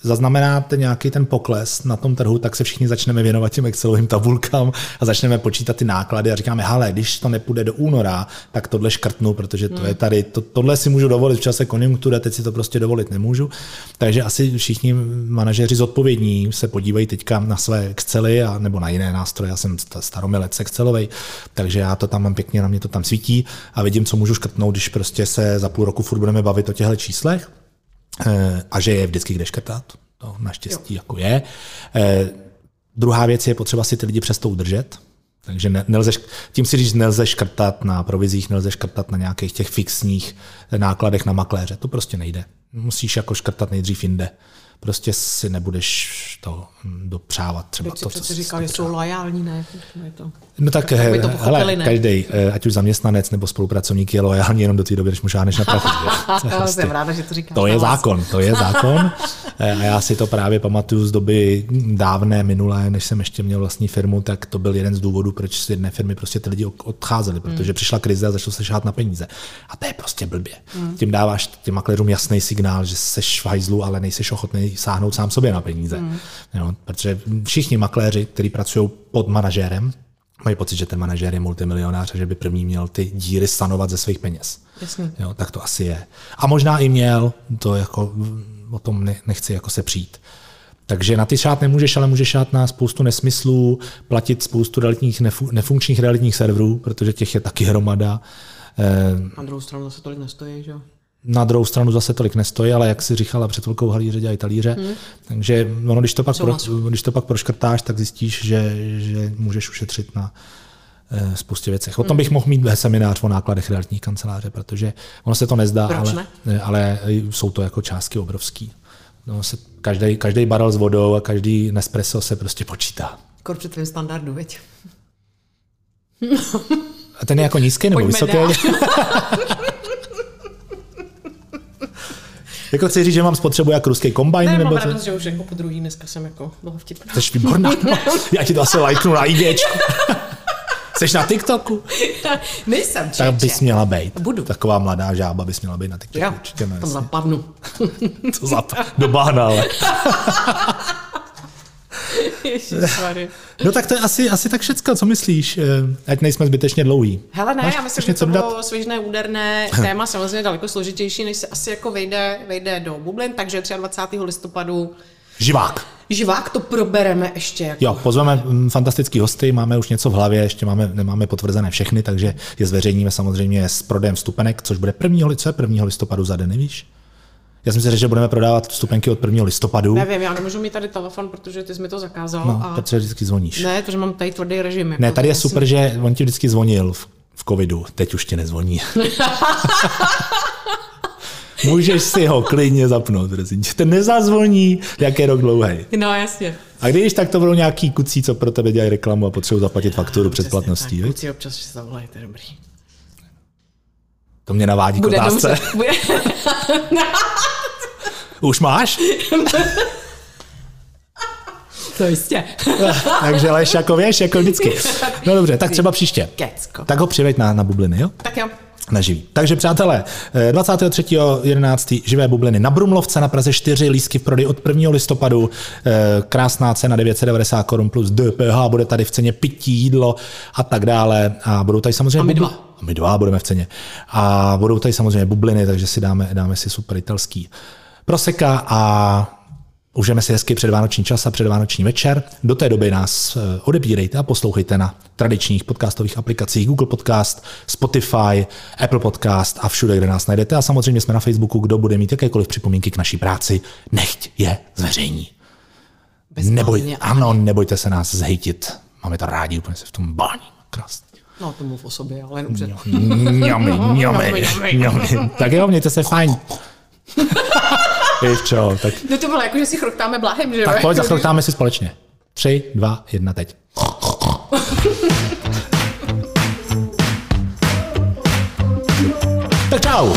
zaznamenáte nějaký ten pokles na tom trhu, tak se všichni začneme věnovat těm Excelovým tabulkám a začneme počítat ty náklady a říkáme, hele, když to nepůjde do února, tak tohle škrtnu, protože to hmm. je tady, to, tohle si můžu dovolit v čase konjunktury, teď si to prostě dovolit nemůžu. Takže asi všichni manažeři zodpovědní se podívají teďka na své Excely a, nebo na jiné nástroje. Já jsem staromilec Excelovej, takže já to tam mám pěkně, na mě to tam svítí a vidím, co můžu škrtnout, když prostě se za půl roku furt budeme bavit o těchto číslech. Eh, a že je vždycky kde škrtat. To naštěstí jo. jako je. Eh, druhá věc je potřeba si ty lidi přesto udržet. Takže nelze, tím si říct, nelze škrtat na provizích, nelze škrtat na nějakých těch fixních nákladech na makléře. To prostě nejde. Musíš jako škrtat nejdřív jinde prostě si nebudeš to dopřávat třeba Teď to, co si říkal, že jsou lojální, ne? Je to, no tak, tak to hele, ne? každý, eh, ať už zaměstnanec nebo spolupracovník je lojální jenom do té doby, než mu žádneš na prachy. to jsem prostě- ráda, že to říkáš. To je zákon, to je zákon. Eh, a já si to právě pamatuju z doby dávné, minulé, než jsem ještě měl vlastní firmu, tak to byl jeden z důvodů, proč z jedné firmy prostě ty lidi odcházeli, protože hmm. přišla krize a začalo se šát na peníze. A to je prostě blbě. Hmm. Tím dáváš těm maklerům jasný signál, že seš v hajzlu, ale nejseš ochotný sáhnout sám sobě na peníze. Mm. Jo, protože všichni makléři, kteří pracují pod manažérem, mají pocit, že ten manažer je multimilionář a že by první měl ty díry sanovat ze svých peněz. Jasný. Jo, tak to asi je. A možná i měl, to jako o tom ne, nechci jako se přijít. Takže na ty šát nemůžeš, ale můžeš šát na spoustu nesmyslů, platit spoustu realitních, nefu, nefunkčních realitních serverů, protože těch je taky hromada. Eh, Na druhou stranu se tolik nestojí, že jo? Na druhou stranu zase tolik nestojí, ale jak si říkala, před chvilkou halíře dělají talíře. Hmm. Takže ono, když, to pak pro, když to pak proškrtáš, tak zjistíš, že, že můžeš ušetřit na eh, spoustě věcech. O tom bych mohl mít seminář o nákladech realitních kanceláře, protože ono se to nezdá, Proč ale, ne? ale jsou to jako částky obrovský. No, se, každý, každý barel s vodou a každý Nespresso se prostě počítá. Kor při tvém standardu, veď? A ten je jako nízký nebo Pojďme vysoký? dál. Jako chci říct, že mám spotřebu jak ruský kombajn? Ne, nebo mám radost, že už jako po druhý dneska jsem jako byla vtipná. Jsi výborná. No. Já ti to asi lajknu na IGčku. Jsi na TikToku? Nejsem, čeče. Tak bys měla být. Budu. Taková mladá žába bys měla být na TikToku. Jo, Určitě ne. tam zapadnu. To za do bahna, ale. No tak to je asi, asi tak všecko, co myslíš? Eh, Ať nejsme zbytečně dlouhý. Hele, ne, Máš- já myslím, že to dodat? bylo svěžné úderné téma, samozřejmě daleko složitější, než se asi jako vejde, vejde do bublin, takže 23. listopadu Živák. živák to probereme ještě. Jako. Jo, pozveme mm, fantastický hosty, máme už něco v hlavě, ještě máme, nemáme potvrzené všechny, takže je zveřejníme samozřejmě s prodejem vstupenek, což bude 1. li- co je 1. listopadu za den, nevíš? Já jsem si řekl, že budeme prodávat vstupenky od 1. listopadu, Nevím, já nemůžu mít tady telefon, protože ty jsi mi to zakázal. no, a... protože vždycky zvoníš. Ne, protože mám tady tvrdý režim. Jako Ne, tady je jsem- super, že on ti vždycky zvonil v, v covidu, teď už ti nezvoní. Můžeš si ho klidně zapnout. Ten nezazvoní, jak je rok dlouhý. No, jasně. A když tak to budou nějaký kucí, co pro tebe dělají reklamu a potřebují zaplatit fakturu před Přesně platností. tak? Kluci občas si zavolají, to je dobrý. To mě navádí k otázce. dobře. Bude... Už máš? to jistě. Takže leš jako věš, jako vždycky. No dobře, tak třeba příště. Kecko. Tak ho přiveď na, na bubliny, jo? Tak jo. Na živý. Takže přátelé, eh, 23.11. živé bubliny na Brumlovce na Praze 4, lístky v prodeji od 1. listopadu, eh, krásná cena 990 korun plus DPH, bude tady v ceně pití, jídlo a tak dále. A budou tady samozřejmě A my dva. A my dva budeme v ceně. A budou tady samozřejmě bubliny, takže si dáme, dáme si super italský proseka a Užijeme si hezky předvánoční čas a předvánoční večer. Do té doby nás eh, odebírejte a poslouchejte na tradičních podcastových aplikacích Google Podcast, Spotify, Apple Podcast a všude, kde nás najdete. A samozřejmě jsme na Facebooku, kdo bude mít jakékoliv připomínky k naší práci, nechť je zveřejní. Neboj, Bezplatně. ano, nebojte se nás zhejtit. Máme to rádi, úplně se v tom bání. Krásně. No, to mluv o sobě, ale dobře. Mňamy, mňamy, mňamy. Tak jo, mějte se fajn. Ivčo, tak No to bylo jako, že si chroktáme blahem, že jo? Tak pojď, zachltáme si společně. Tři, dva, jedna, teď. tak čau.